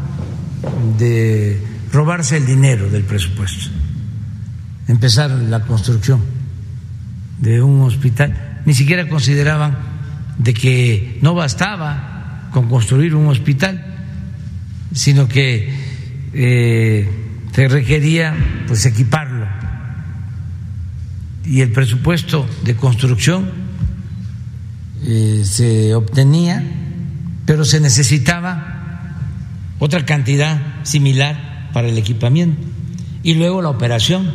de robarse el dinero del presupuesto, empezar la construcción de un hospital. Ni siquiera consideraban de que no bastaba con construir un hospital, sino que eh, se requería pues equiparlo y el presupuesto de construcción eh, se obtenía, pero se necesitaba otra cantidad similar para el equipamiento y luego la operación.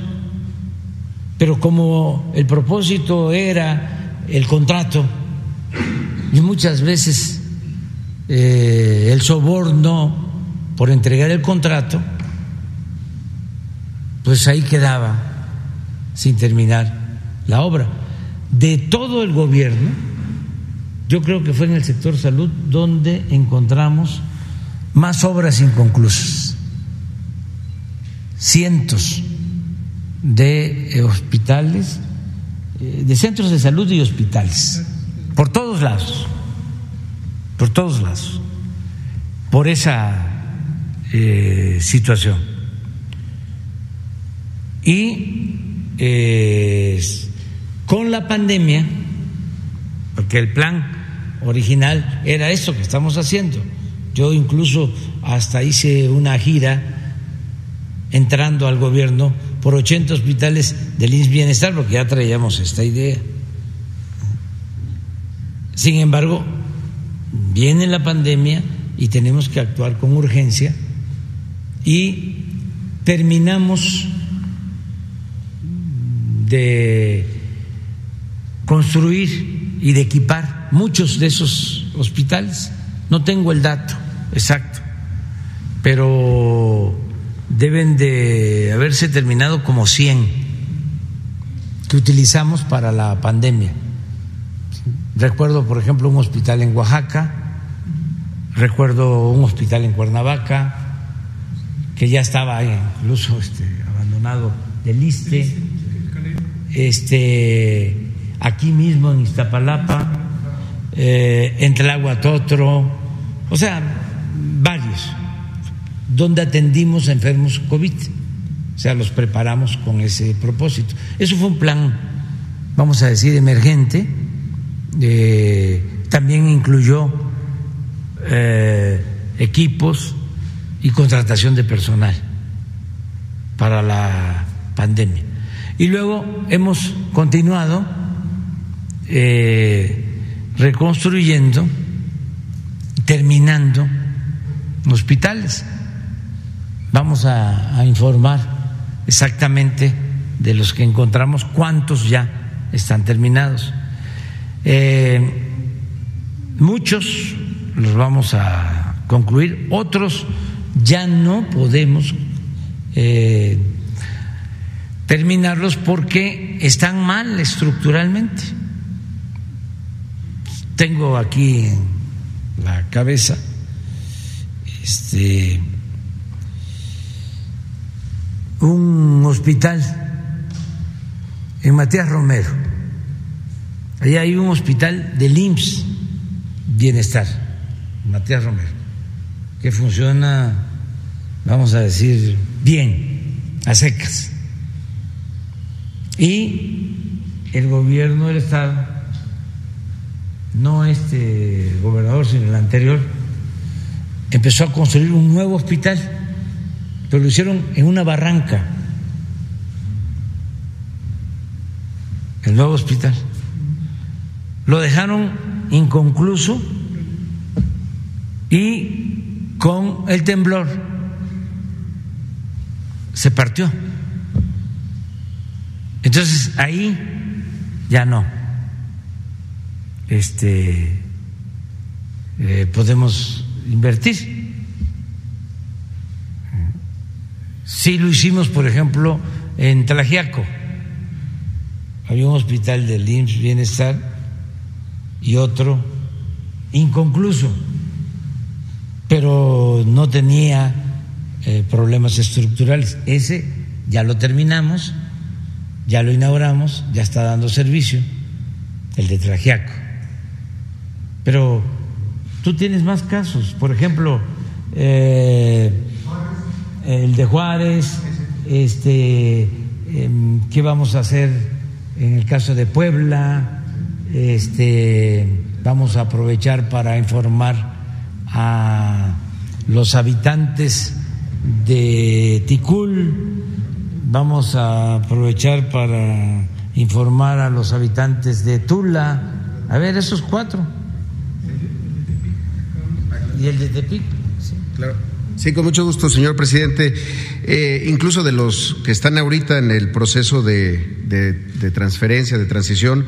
Pero como el propósito era el contrato y muchas veces eh, el soborno por entregar el contrato, pues ahí quedaba sin terminar la obra. De todo el gobierno, yo creo que fue en el sector salud donde encontramos más obras inconclusas, cientos de hospitales, eh, de centros de salud y hospitales, por todos lados, por todos lados, por esa eh, situación. Y eh, con la pandemia, porque el plan original era esto que estamos haciendo, yo incluso hasta hice una gira entrando al gobierno por 80 hospitales del INS Bienestar, porque ya traíamos esta idea. Sin embargo, viene la pandemia y tenemos que actuar con urgencia y terminamos de construir y de equipar muchos de esos hospitales. No tengo el dato exacto, pero deben de haberse terminado como 100 que utilizamos para la pandemia. Recuerdo, por ejemplo, un hospital en Oaxaca, recuerdo un hospital en Cuernavaca, que ya estaba incluso este, abandonado del ISTE, este, aquí mismo en Iztapalapa, eh, en Tlahuatotro, o sea, varios, donde atendimos enfermos COVID. O sea, los preparamos con ese propósito. Eso fue un plan, vamos a decir, emergente. Eh, también incluyó eh, equipos y contratación de personal para la pandemia. Y luego hemos continuado eh, reconstruyendo, terminando hospitales. Vamos a, informar exactamente de los que encontramos cuántos ya están terminados. Eh, muchos los vamos a concluir, otros ya no podemos eh, terminarlos porque están mal estructuralmente. Tengo aquí en la cabeza este un hospital en Matías Romero. Ahí hay un hospital del IMSS Bienestar, Matías Romero, que funciona, vamos a decir, bien, a secas. Y el gobierno del Estado, no este gobernador, sino el anterior, empezó a construir un nuevo hospital, pero lo hicieron en una barranca, el nuevo hospital. Lo dejaron inconcluso y con el temblor se partió. Entonces ahí ya no. Este eh, podemos invertir. Sí lo hicimos, por ejemplo, en Tlajiaco. Había un hospital del IMSS Bienestar y otro inconcluso, pero no tenía eh, problemas estructurales. Ese ya lo terminamos ya lo inauguramos, ya está dando servicio, el de Trajiaco. Pero tú tienes más casos, por ejemplo, eh, el de Juárez, este, em, ¿qué vamos a hacer en el caso de Puebla? Este, vamos a aprovechar para informar a los habitantes de Ticul, Vamos a aprovechar para informar a los habitantes de Tula. A ver, esos cuatro. ¿Y el de Tepic? Sí. Sí, con mucho gusto, señor presidente. Eh, incluso de los que están ahorita en el proceso de, de transferencia, de transición,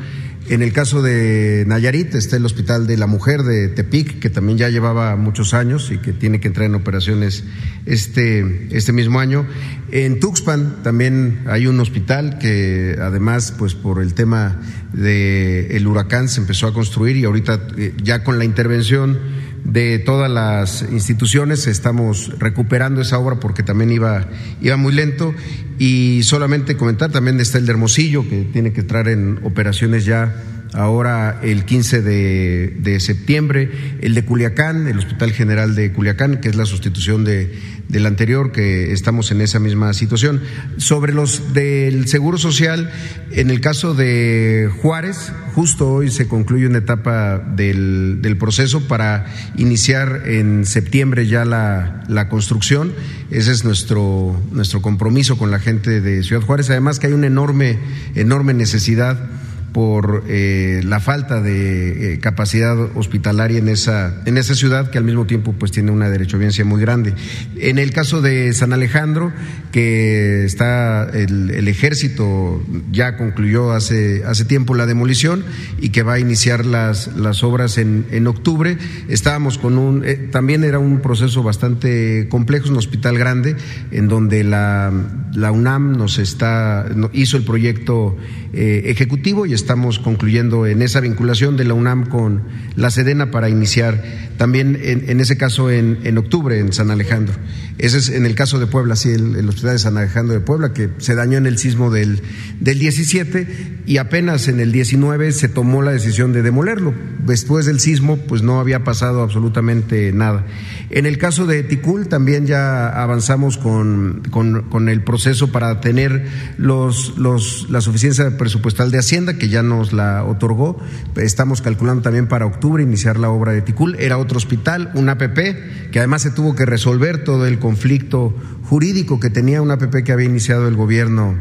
en el caso de Nayarit está el Hospital de la Mujer de Tepic, que también ya llevaba muchos años y que tiene que entrar en operaciones este, este mismo año. En Tuxpan también hay un hospital que además, pues por el tema del huracán se empezó a construir y ahorita eh, ya con la intervención de todas las instituciones. Estamos recuperando esa obra porque también iba, iba muy lento. Y solamente comentar, también está el de Hermosillo, que tiene que entrar en operaciones ya ahora el 15 de, de, septiembre, el de Culiacán, el Hospital General de Culiacán, que es la sustitución de, del anterior, que estamos en esa misma situación. Sobre los del Seguro Social, en el caso de Juárez, justo hoy se concluye una etapa del, del proceso para iniciar en septiembre ya la, la construcción. Ese es nuestro, nuestro compromiso con la gente de Ciudad Juárez. Además que hay una enorme, enorme necesidad por eh, la falta de eh, capacidad hospitalaria en esa, en esa ciudad que al mismo tiempo pues tiene una derechohabiencia muy grande. En el caso de San Alejandro, que está el, ejército ya concluyó hace, hace tiempo la demolición y que va a iniciar las, las obras en, en octubre, estábamos con un, eh, también era un proceso bastante complejo, un hospital grande, en donde la, la UNAM nos está, hizo el proyecto ejecutivo y estamos concluyendo en esa vinculación de la UNAM con la Sedena para iniciar también en, ese caso en, octubre en San Alejandro. Ese es en el caso de Puebla, sí, el, Hospital de San Alejandro de Puebla, que se dañó en el sismo del, del 17 y apenas en el 19 se tomó la decisión de demolerlo. Después del sismo, pues no había pasado absolutamente nada. En el caso de Ticul también ya avanzamos con, con, el proceso para tener los, los, la suficiencia presupuestal de Hacienda, que ya nos la otorgó. Estamos calculando también para octubre iniciar la obra de Ticul. Era otro hospital, un APP, que además se tuvo que resolver todo el conflicto jurídico que tenía un APP que había iniciado el gobierno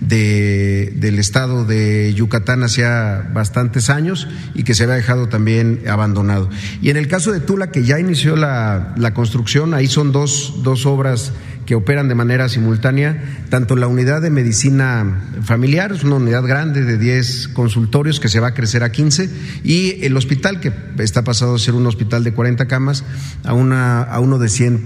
de, del estado de Yucatán hacía bastantes años y que se había dejado también abandonado. Y en el caso de Tula, que ya inició la, la construcción, ahí son dos, dos obras que operan de manera simultánea, tanto la unidad de medicina familiar, es una unidad grande de 10 consultorios que se va a crecer a 15, y el hospital, que está pasado a ser un hospital de 40 camas a, una, a uno de, 100,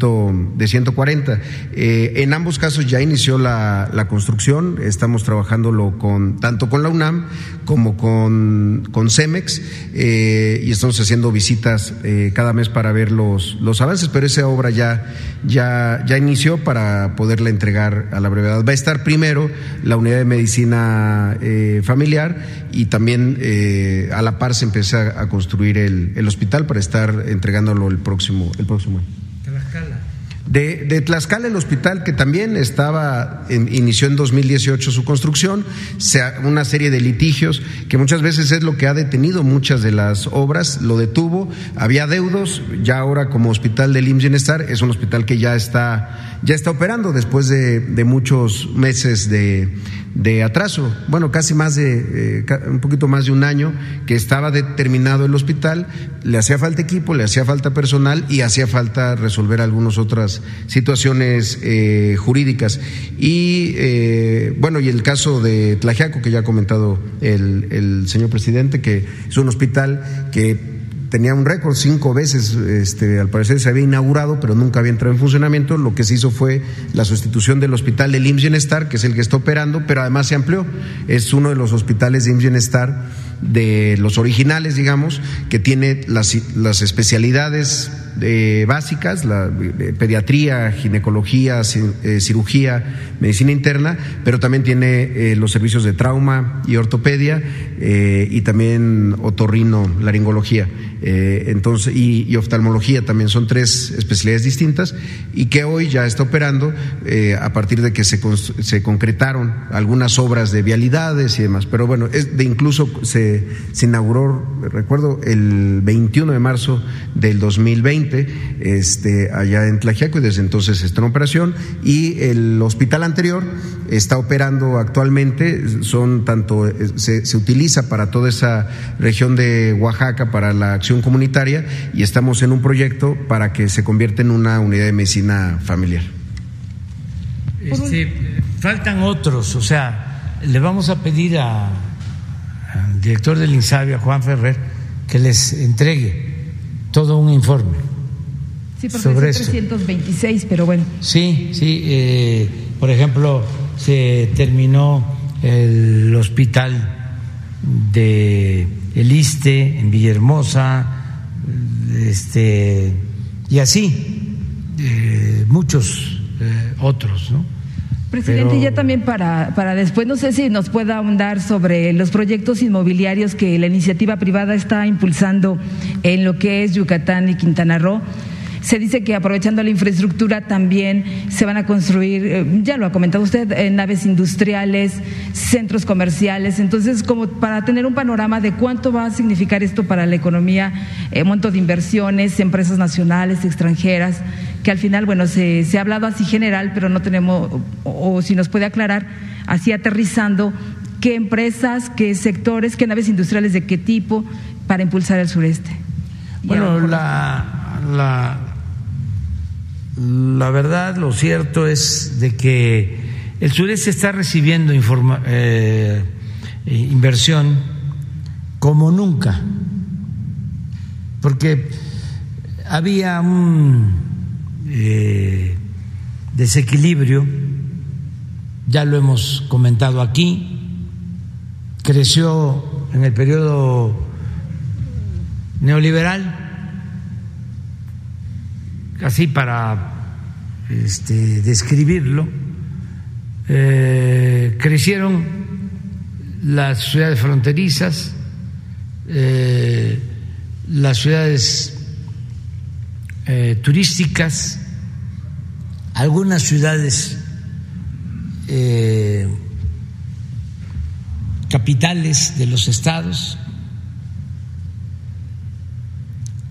de 140. Eh, en ambos casos ya inició la, la construcción, estamos trabajándolo con, tanto con la UNAM como con, con CEMEX, eh, y estamos haciendo visitas eh, cada mes para ver los, los avances, pero esa obra ya, ya, ya inició para poderla entregar a la brevedad. Va a estar primero la unidad de medicina eh, familiar y también eh, a la par se empieza a construir el, el, hospital para estar entregándolo el próximo, el próximo año. De, de, Tlaxcala, el hospital que también estaba, inició en 2018 su construcción, una serie de litigios que muchas veces es lo que ha detenido muchas de las obras, lo detuvo, había deudos, ya ahora como hospital del IMSS Bienestar es un hospital que ya está, ya está operando después de, muchos meses de, de atraso, bueno, casi más de, eh, un poquito más de un año que estaba determinado el hospital, le hacía falta equipo, le hacía falta personal y hacía falta resolver algunas otras situaciones eh, jurídicas. Y eh, bueno, y el caso de Tlajiaco, que ya ha comentado el señor presidente, que es un hospital que tenía un récord, cinco veces, este, al parecer se había inaugurado, pero nunca había entrado en funcionamiento. Lo que se hizo fue la sustitución del hospital del IMSS Bienestar, que es el que está operando, pero además se amplió. Es uno de los hospitales de IMSS Bienestar de los originales, digamos, que tiene las, las especialidades eh, básicas, la pediatría, ginecología, eh, cirugía, medicina interna, pero también tiene eh, los servicios de trauma y ortopedia y también otorrino, laringología. entonces, y, oftalmología también son tres especialidades distintas y que hoy ya está operando a partir de que se, se concretaron algunas obras de vialidades y demás. Pero bueno, es de incluso se inauguró, recuerdo, el 21 de marzo del 2020 este, allá en Tlajiaco y desde entonces está en operación y el hospital anterior está operando actualmente, son tanto, se, se utiliza para toda esa región de Oaxaca para la acción comunitaria y estamos en un proyecto para que se convierta en una unidad de medicina familiar. Este, faltan otros, o sea, le vamos a pedir a, al director del INSABI, a Juan Ferrer, que les entregue todo un informe Sí, porque sobre es 326, pero bueno. Sí, sí. Eh, por ejemplo, se terminó el hospital de El Iste en Villahermosa, este, y así, eh, muchos eh, otros, ¿no? Presidente, ya también para, para después, no sé si nos pueda ahondar sobre los proyectos inmobiliarios que la iniciativa privada está impulsando en lo que es Yucatán y Quintana Roo. Se dice que aprovechando la infraestructura también se van a construir, eh, ya lo ha comentado usted, eh, naves industriales, centros comerciales. Entonces, como para tener un panorama de cuánto va a significar esto para la economía, eh, monto de inversiones, empresas nacionales, extranjeras, que al final, bueno, se, se ha hablado así general, pero no tenemos, o, o si nos puede aclarar, así aterrizando, qué empresas, qué sectores, qué naves industriales de qué tipo para impulsar el sureste. Bueno, la, la, la verdad, lo cierto es de que el sureste está recibiendo eh, inversión como nunca, porque había un eh, desequilibrio, ya lo hemos comentado aquí, creció en el periodo neoliberal, así para este, describirlo, eh, crecieron las ciudades fronterizas, eh, las ciudades eh, turísticas, algunas ciudades capitales de los estados.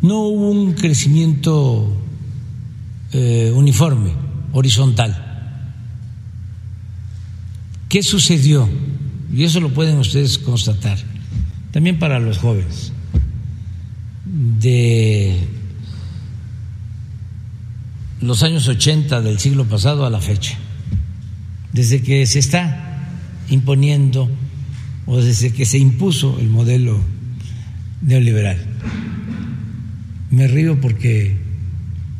No hubo un crecimiento uniforme, horizontal. ¿Qué sucedió? Y eso lo pueden ustedes constatar, también para los jóvenes, de los años 80 del siglo pasado a la fecha, desde que se está imponiendo o desde que se impuso el modelo neoliberal. Me río porque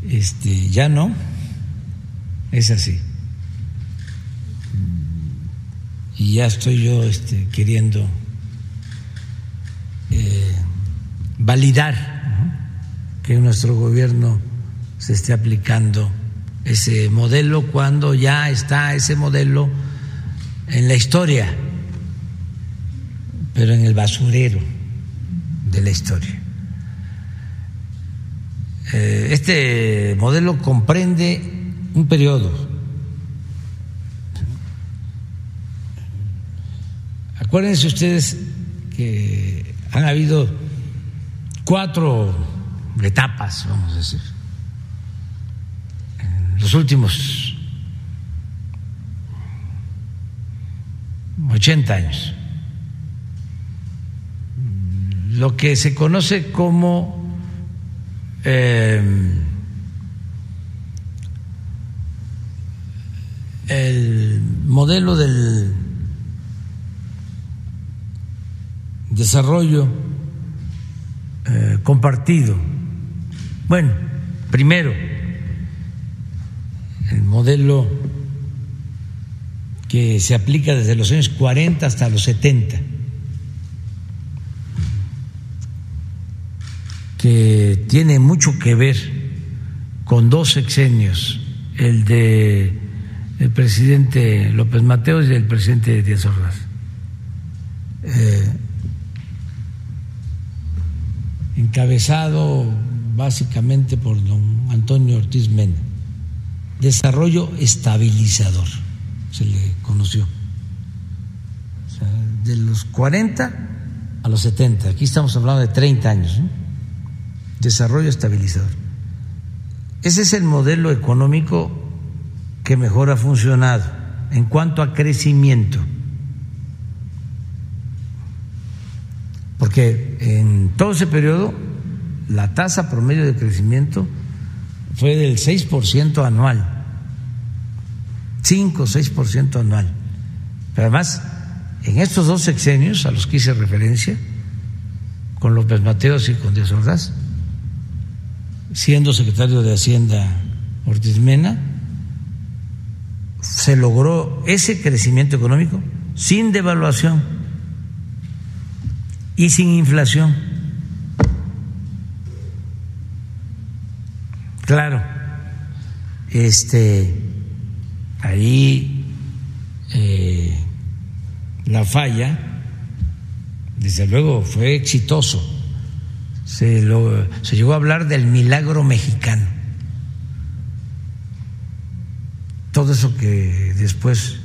este, ya no, es así. y ya estoy yo este, queriendo eh, validar que nuestro gobierno se esté aplicando ese modelo cuando ya está ese modelo en la historia, pero en el basurero de la historia. Eh, este modelo comprende un periodo Acuérdense ustedes que han habido cuatro etapas, vamos a decir, en los últimos 80 años. Lo que se conoce como eh, el modelo del desarrollo eh, compartido. Bueno, primero, el modelo que se aplica desde los años 40 hasta los 70, que tiene mucho que ver con dos sexenios, el de el presidente López Mateos y el presidente Díaz Ordaz. Eh, encabezado básicamente por don Antonio Ortiz Mena. Desarrollo estabilizador, se le conoció. de los 40 a los 70, aquí estamos hablando de 30 años. Desarrollo estabilizador. Ese es el modelo económico que mejor ha funcionado en cuanto a crecimiento. porque en todo ese periodo la tasa promedio de crecimiento fue del 6% anual, 5 o 6% anual. Pero además, en estos dos sexenios a los que hice referencia, con López Mateos y con Díaz Ordaz, siendo secretario de Hacienda Ortiz Mena, se logró ese crecimiento económico sin devaluación y sin inflación. Claro, este, ahí eh, la falla, desde luego, fue exitoso. Se, lo, se llegó a hablar del milagro mexicano. Todo eso que después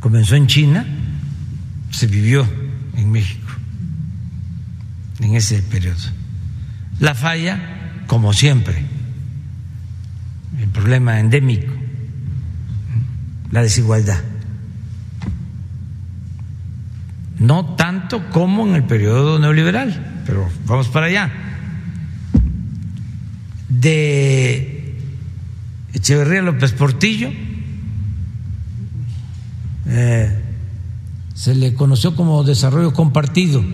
comenzó en China se vivió en México en ese periodo. La falla, como siempre, el problema endémico, la desigualdad. No tanto como en el periodo neoliberal, pero vamos para allá. De Echeverría López Portillo, eh, se le conoció como desarrollo compartido.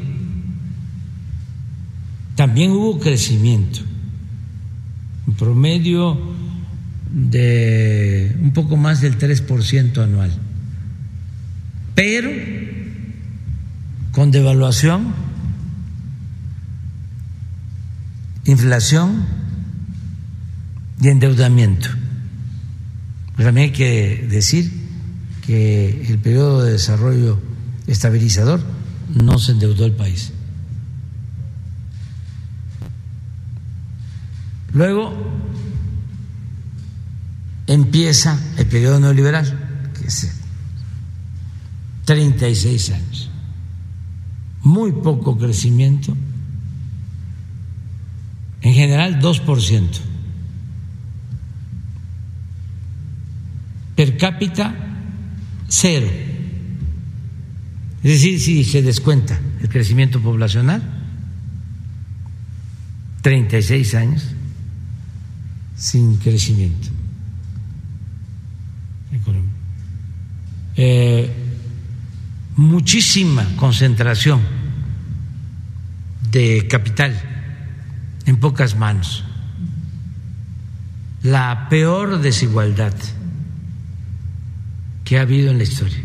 También hubo crecimiento, un promedio de un poco más del 3% anual, pero con devaluación inflación y endeudamiento. Pero también hay que decir que el periodo de desarrollo estabilizador no se endeudó el país. Luego empieza el periodo neoliberal, que es 36 años. Muy poco crecimiento, en general 2%. Per cápita, cero. Es decir, si se descuenta el crecimiento poblacional, 36 años sin crecimiento eh, muchísima concentración de capital en pocas manos, la peor desigualdad que ha habido en la historia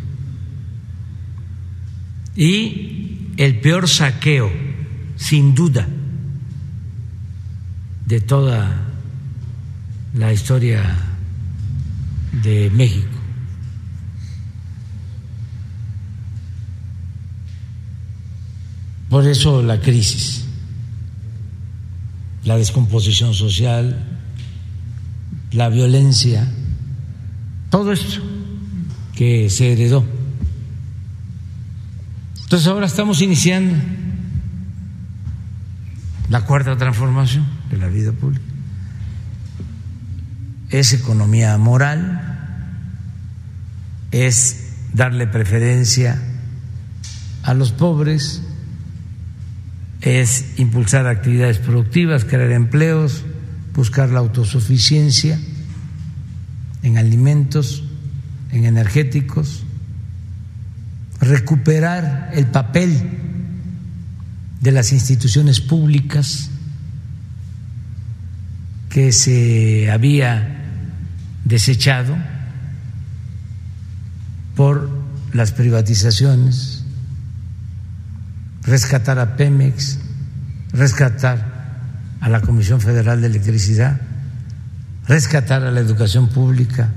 y el peor saqueo, sin duda, de toda la historia de México. Por eso la crisis, la descomposición social, la violencia, todo esto que se heredó. Entonces ahora estamos iniciando la cuarta transformación de la vida pública es economía moral, es darle preferencia a los pobres, es impulsar actividades productivas, crear empleos, buscar la autosuficiencia en alimentos, en energéticos, recuperar el papel de las instituciones públicas que se había desechado por las privatizaciones, rescatar a Pemex, rescatar a la Comisión Federal de Electricidad, rescatar a la educación pública,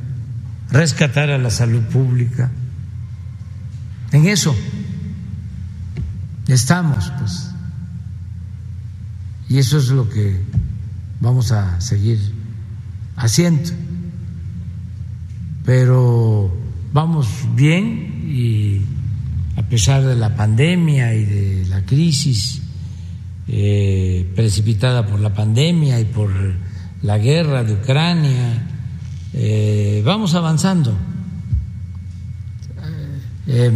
rescatar a la salud pública. En eso estamos, pues. Y eso es lo que vamos a seguir haciendo pero vamos bien y a pesar de la pandemia y de la crisis eh, precipitada por la pandemia y por la guerra de Ucrania, eh, vamos avanzando. Eh,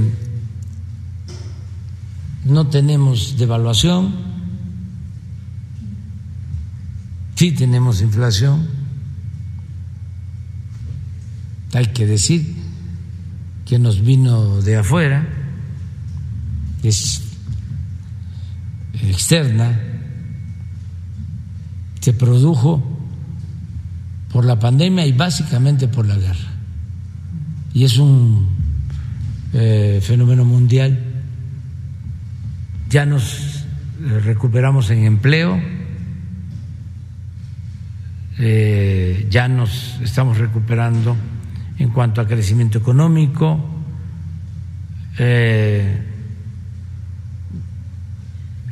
no tenemos devaluación, sí tenemos inflación hay que decir, que nos vino de afuera, es externa, se produjo por la pandemia y básicamente por la guerra. Y es un eh, fenómeno mundial. Ya nos eh, recuperamos en empleo, eh, ya nos estamos recuperando en cuanto a crecimiento económico.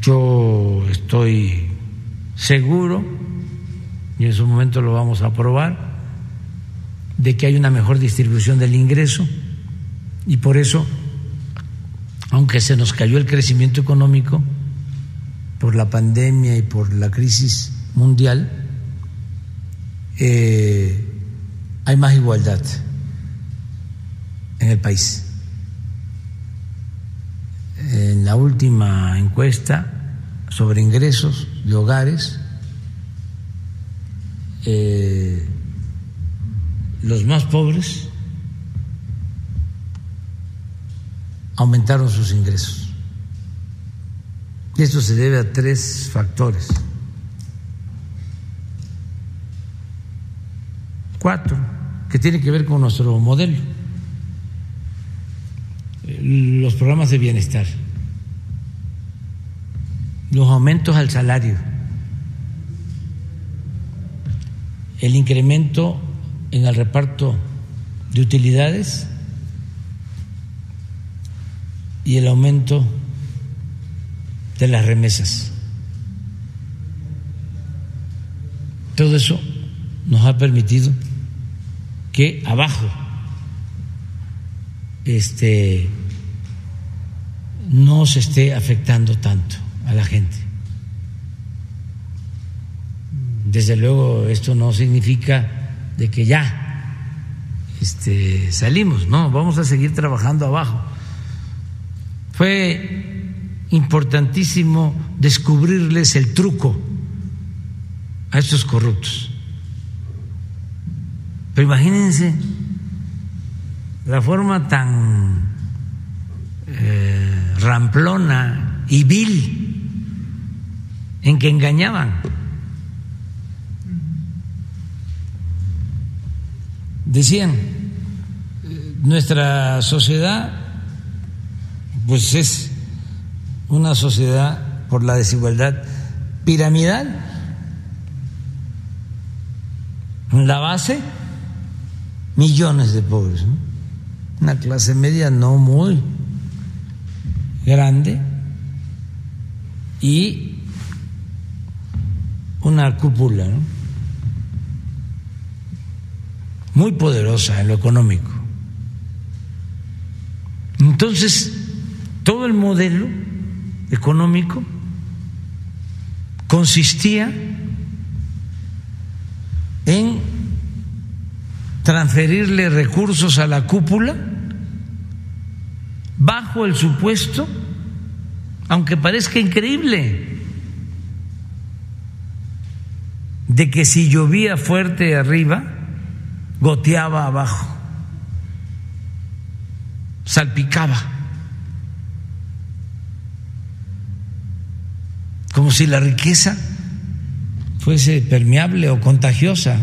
Yo estoy seguro, en su momento lo vamos a aprobar, de que hay una mejor distribución del ingreso y por eso, aunque se nos cayó el crecimiento económico por la pandemia y por la crisis mundial, eh, hay más igualdad en el país. En la última encuesta sobre ingresos de hogares, eh, los más pobres aumentaron sus ingresos. Y esto se debe a tres factores. Cuatro, que tiene que ver con nuestro modelo los programas de bienestar, los aumentos al salario, el incremento en el reparto de utilidades y el aumento de las remesas. Todo eso nos ha permitido que abajo este, no se esté afectando tanto a la gente. Desde luego esto no significa de que ya este, salimos, no, vamos a seguir trabajando abajo. Fue importantísimo descubrirles el truco a estos corruptos. Pero imagínense la forma tan eh, ramplona y vil en que engañaban. Decían, nuestra sociedad pues es una sociedad por la desigualdad piramidal. En la base, millones de pobres. Una clase media no muy grande y una cúpula muy poderosa en lo económico. Entonces, todo el modelo económico consistía en transferirle recursos a la cúpula bajo el supuesto, aunque parezca increíble, de que si llovía fuerte arriba, goteaba abajo, salpicaba. como si la riqueza fuese permeable o contagiosa.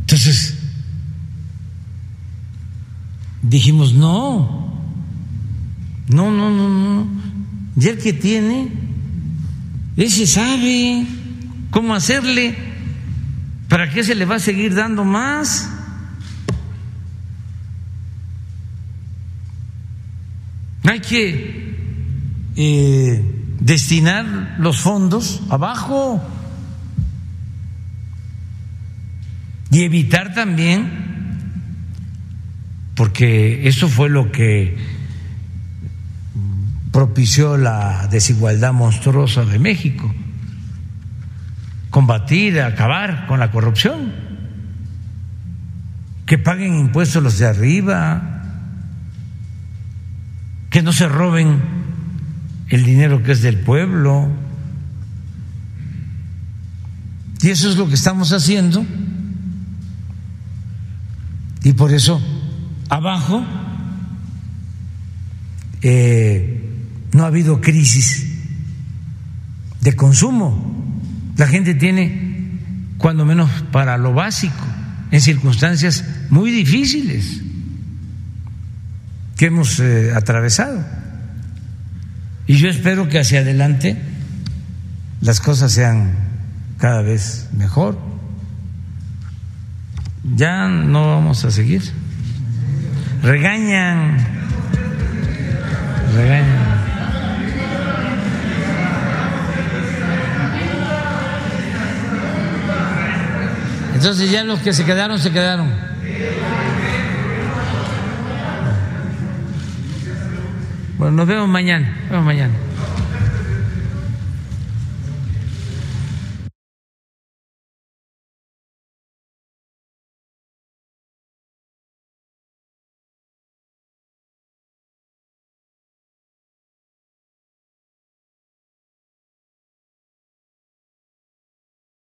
Entonces, dijimos, no, no, no, no, no, ya el que tiene, ese sabe cómo hacerle, ¿para qué se le va a seguir dando más? Hay que eh, destinar los fondos abajo y evitar también, porque eso fue lo que propició la desigualdad monstruosa de México, combatir, acabar con la corrupción, que paguen impuestos los de arriba, que no se roben el dinero que es del pueblo. Y eso es lo que estamos haciendo. Y por eso abajo eh, no ha habido crisis de consumo. La gente tiene, cuando menos para lo básico, en circunstancias muy difíciles que hemos eh, atravesado. Y yo espero que hacia adelante las cosas sean cada vez mejor. Ya no vamos a seguir. Regañan. Regañan. Entonces ya los que se quedaron, se quedaron. Bueno, nos vemos mañana. Nos vemos mañana.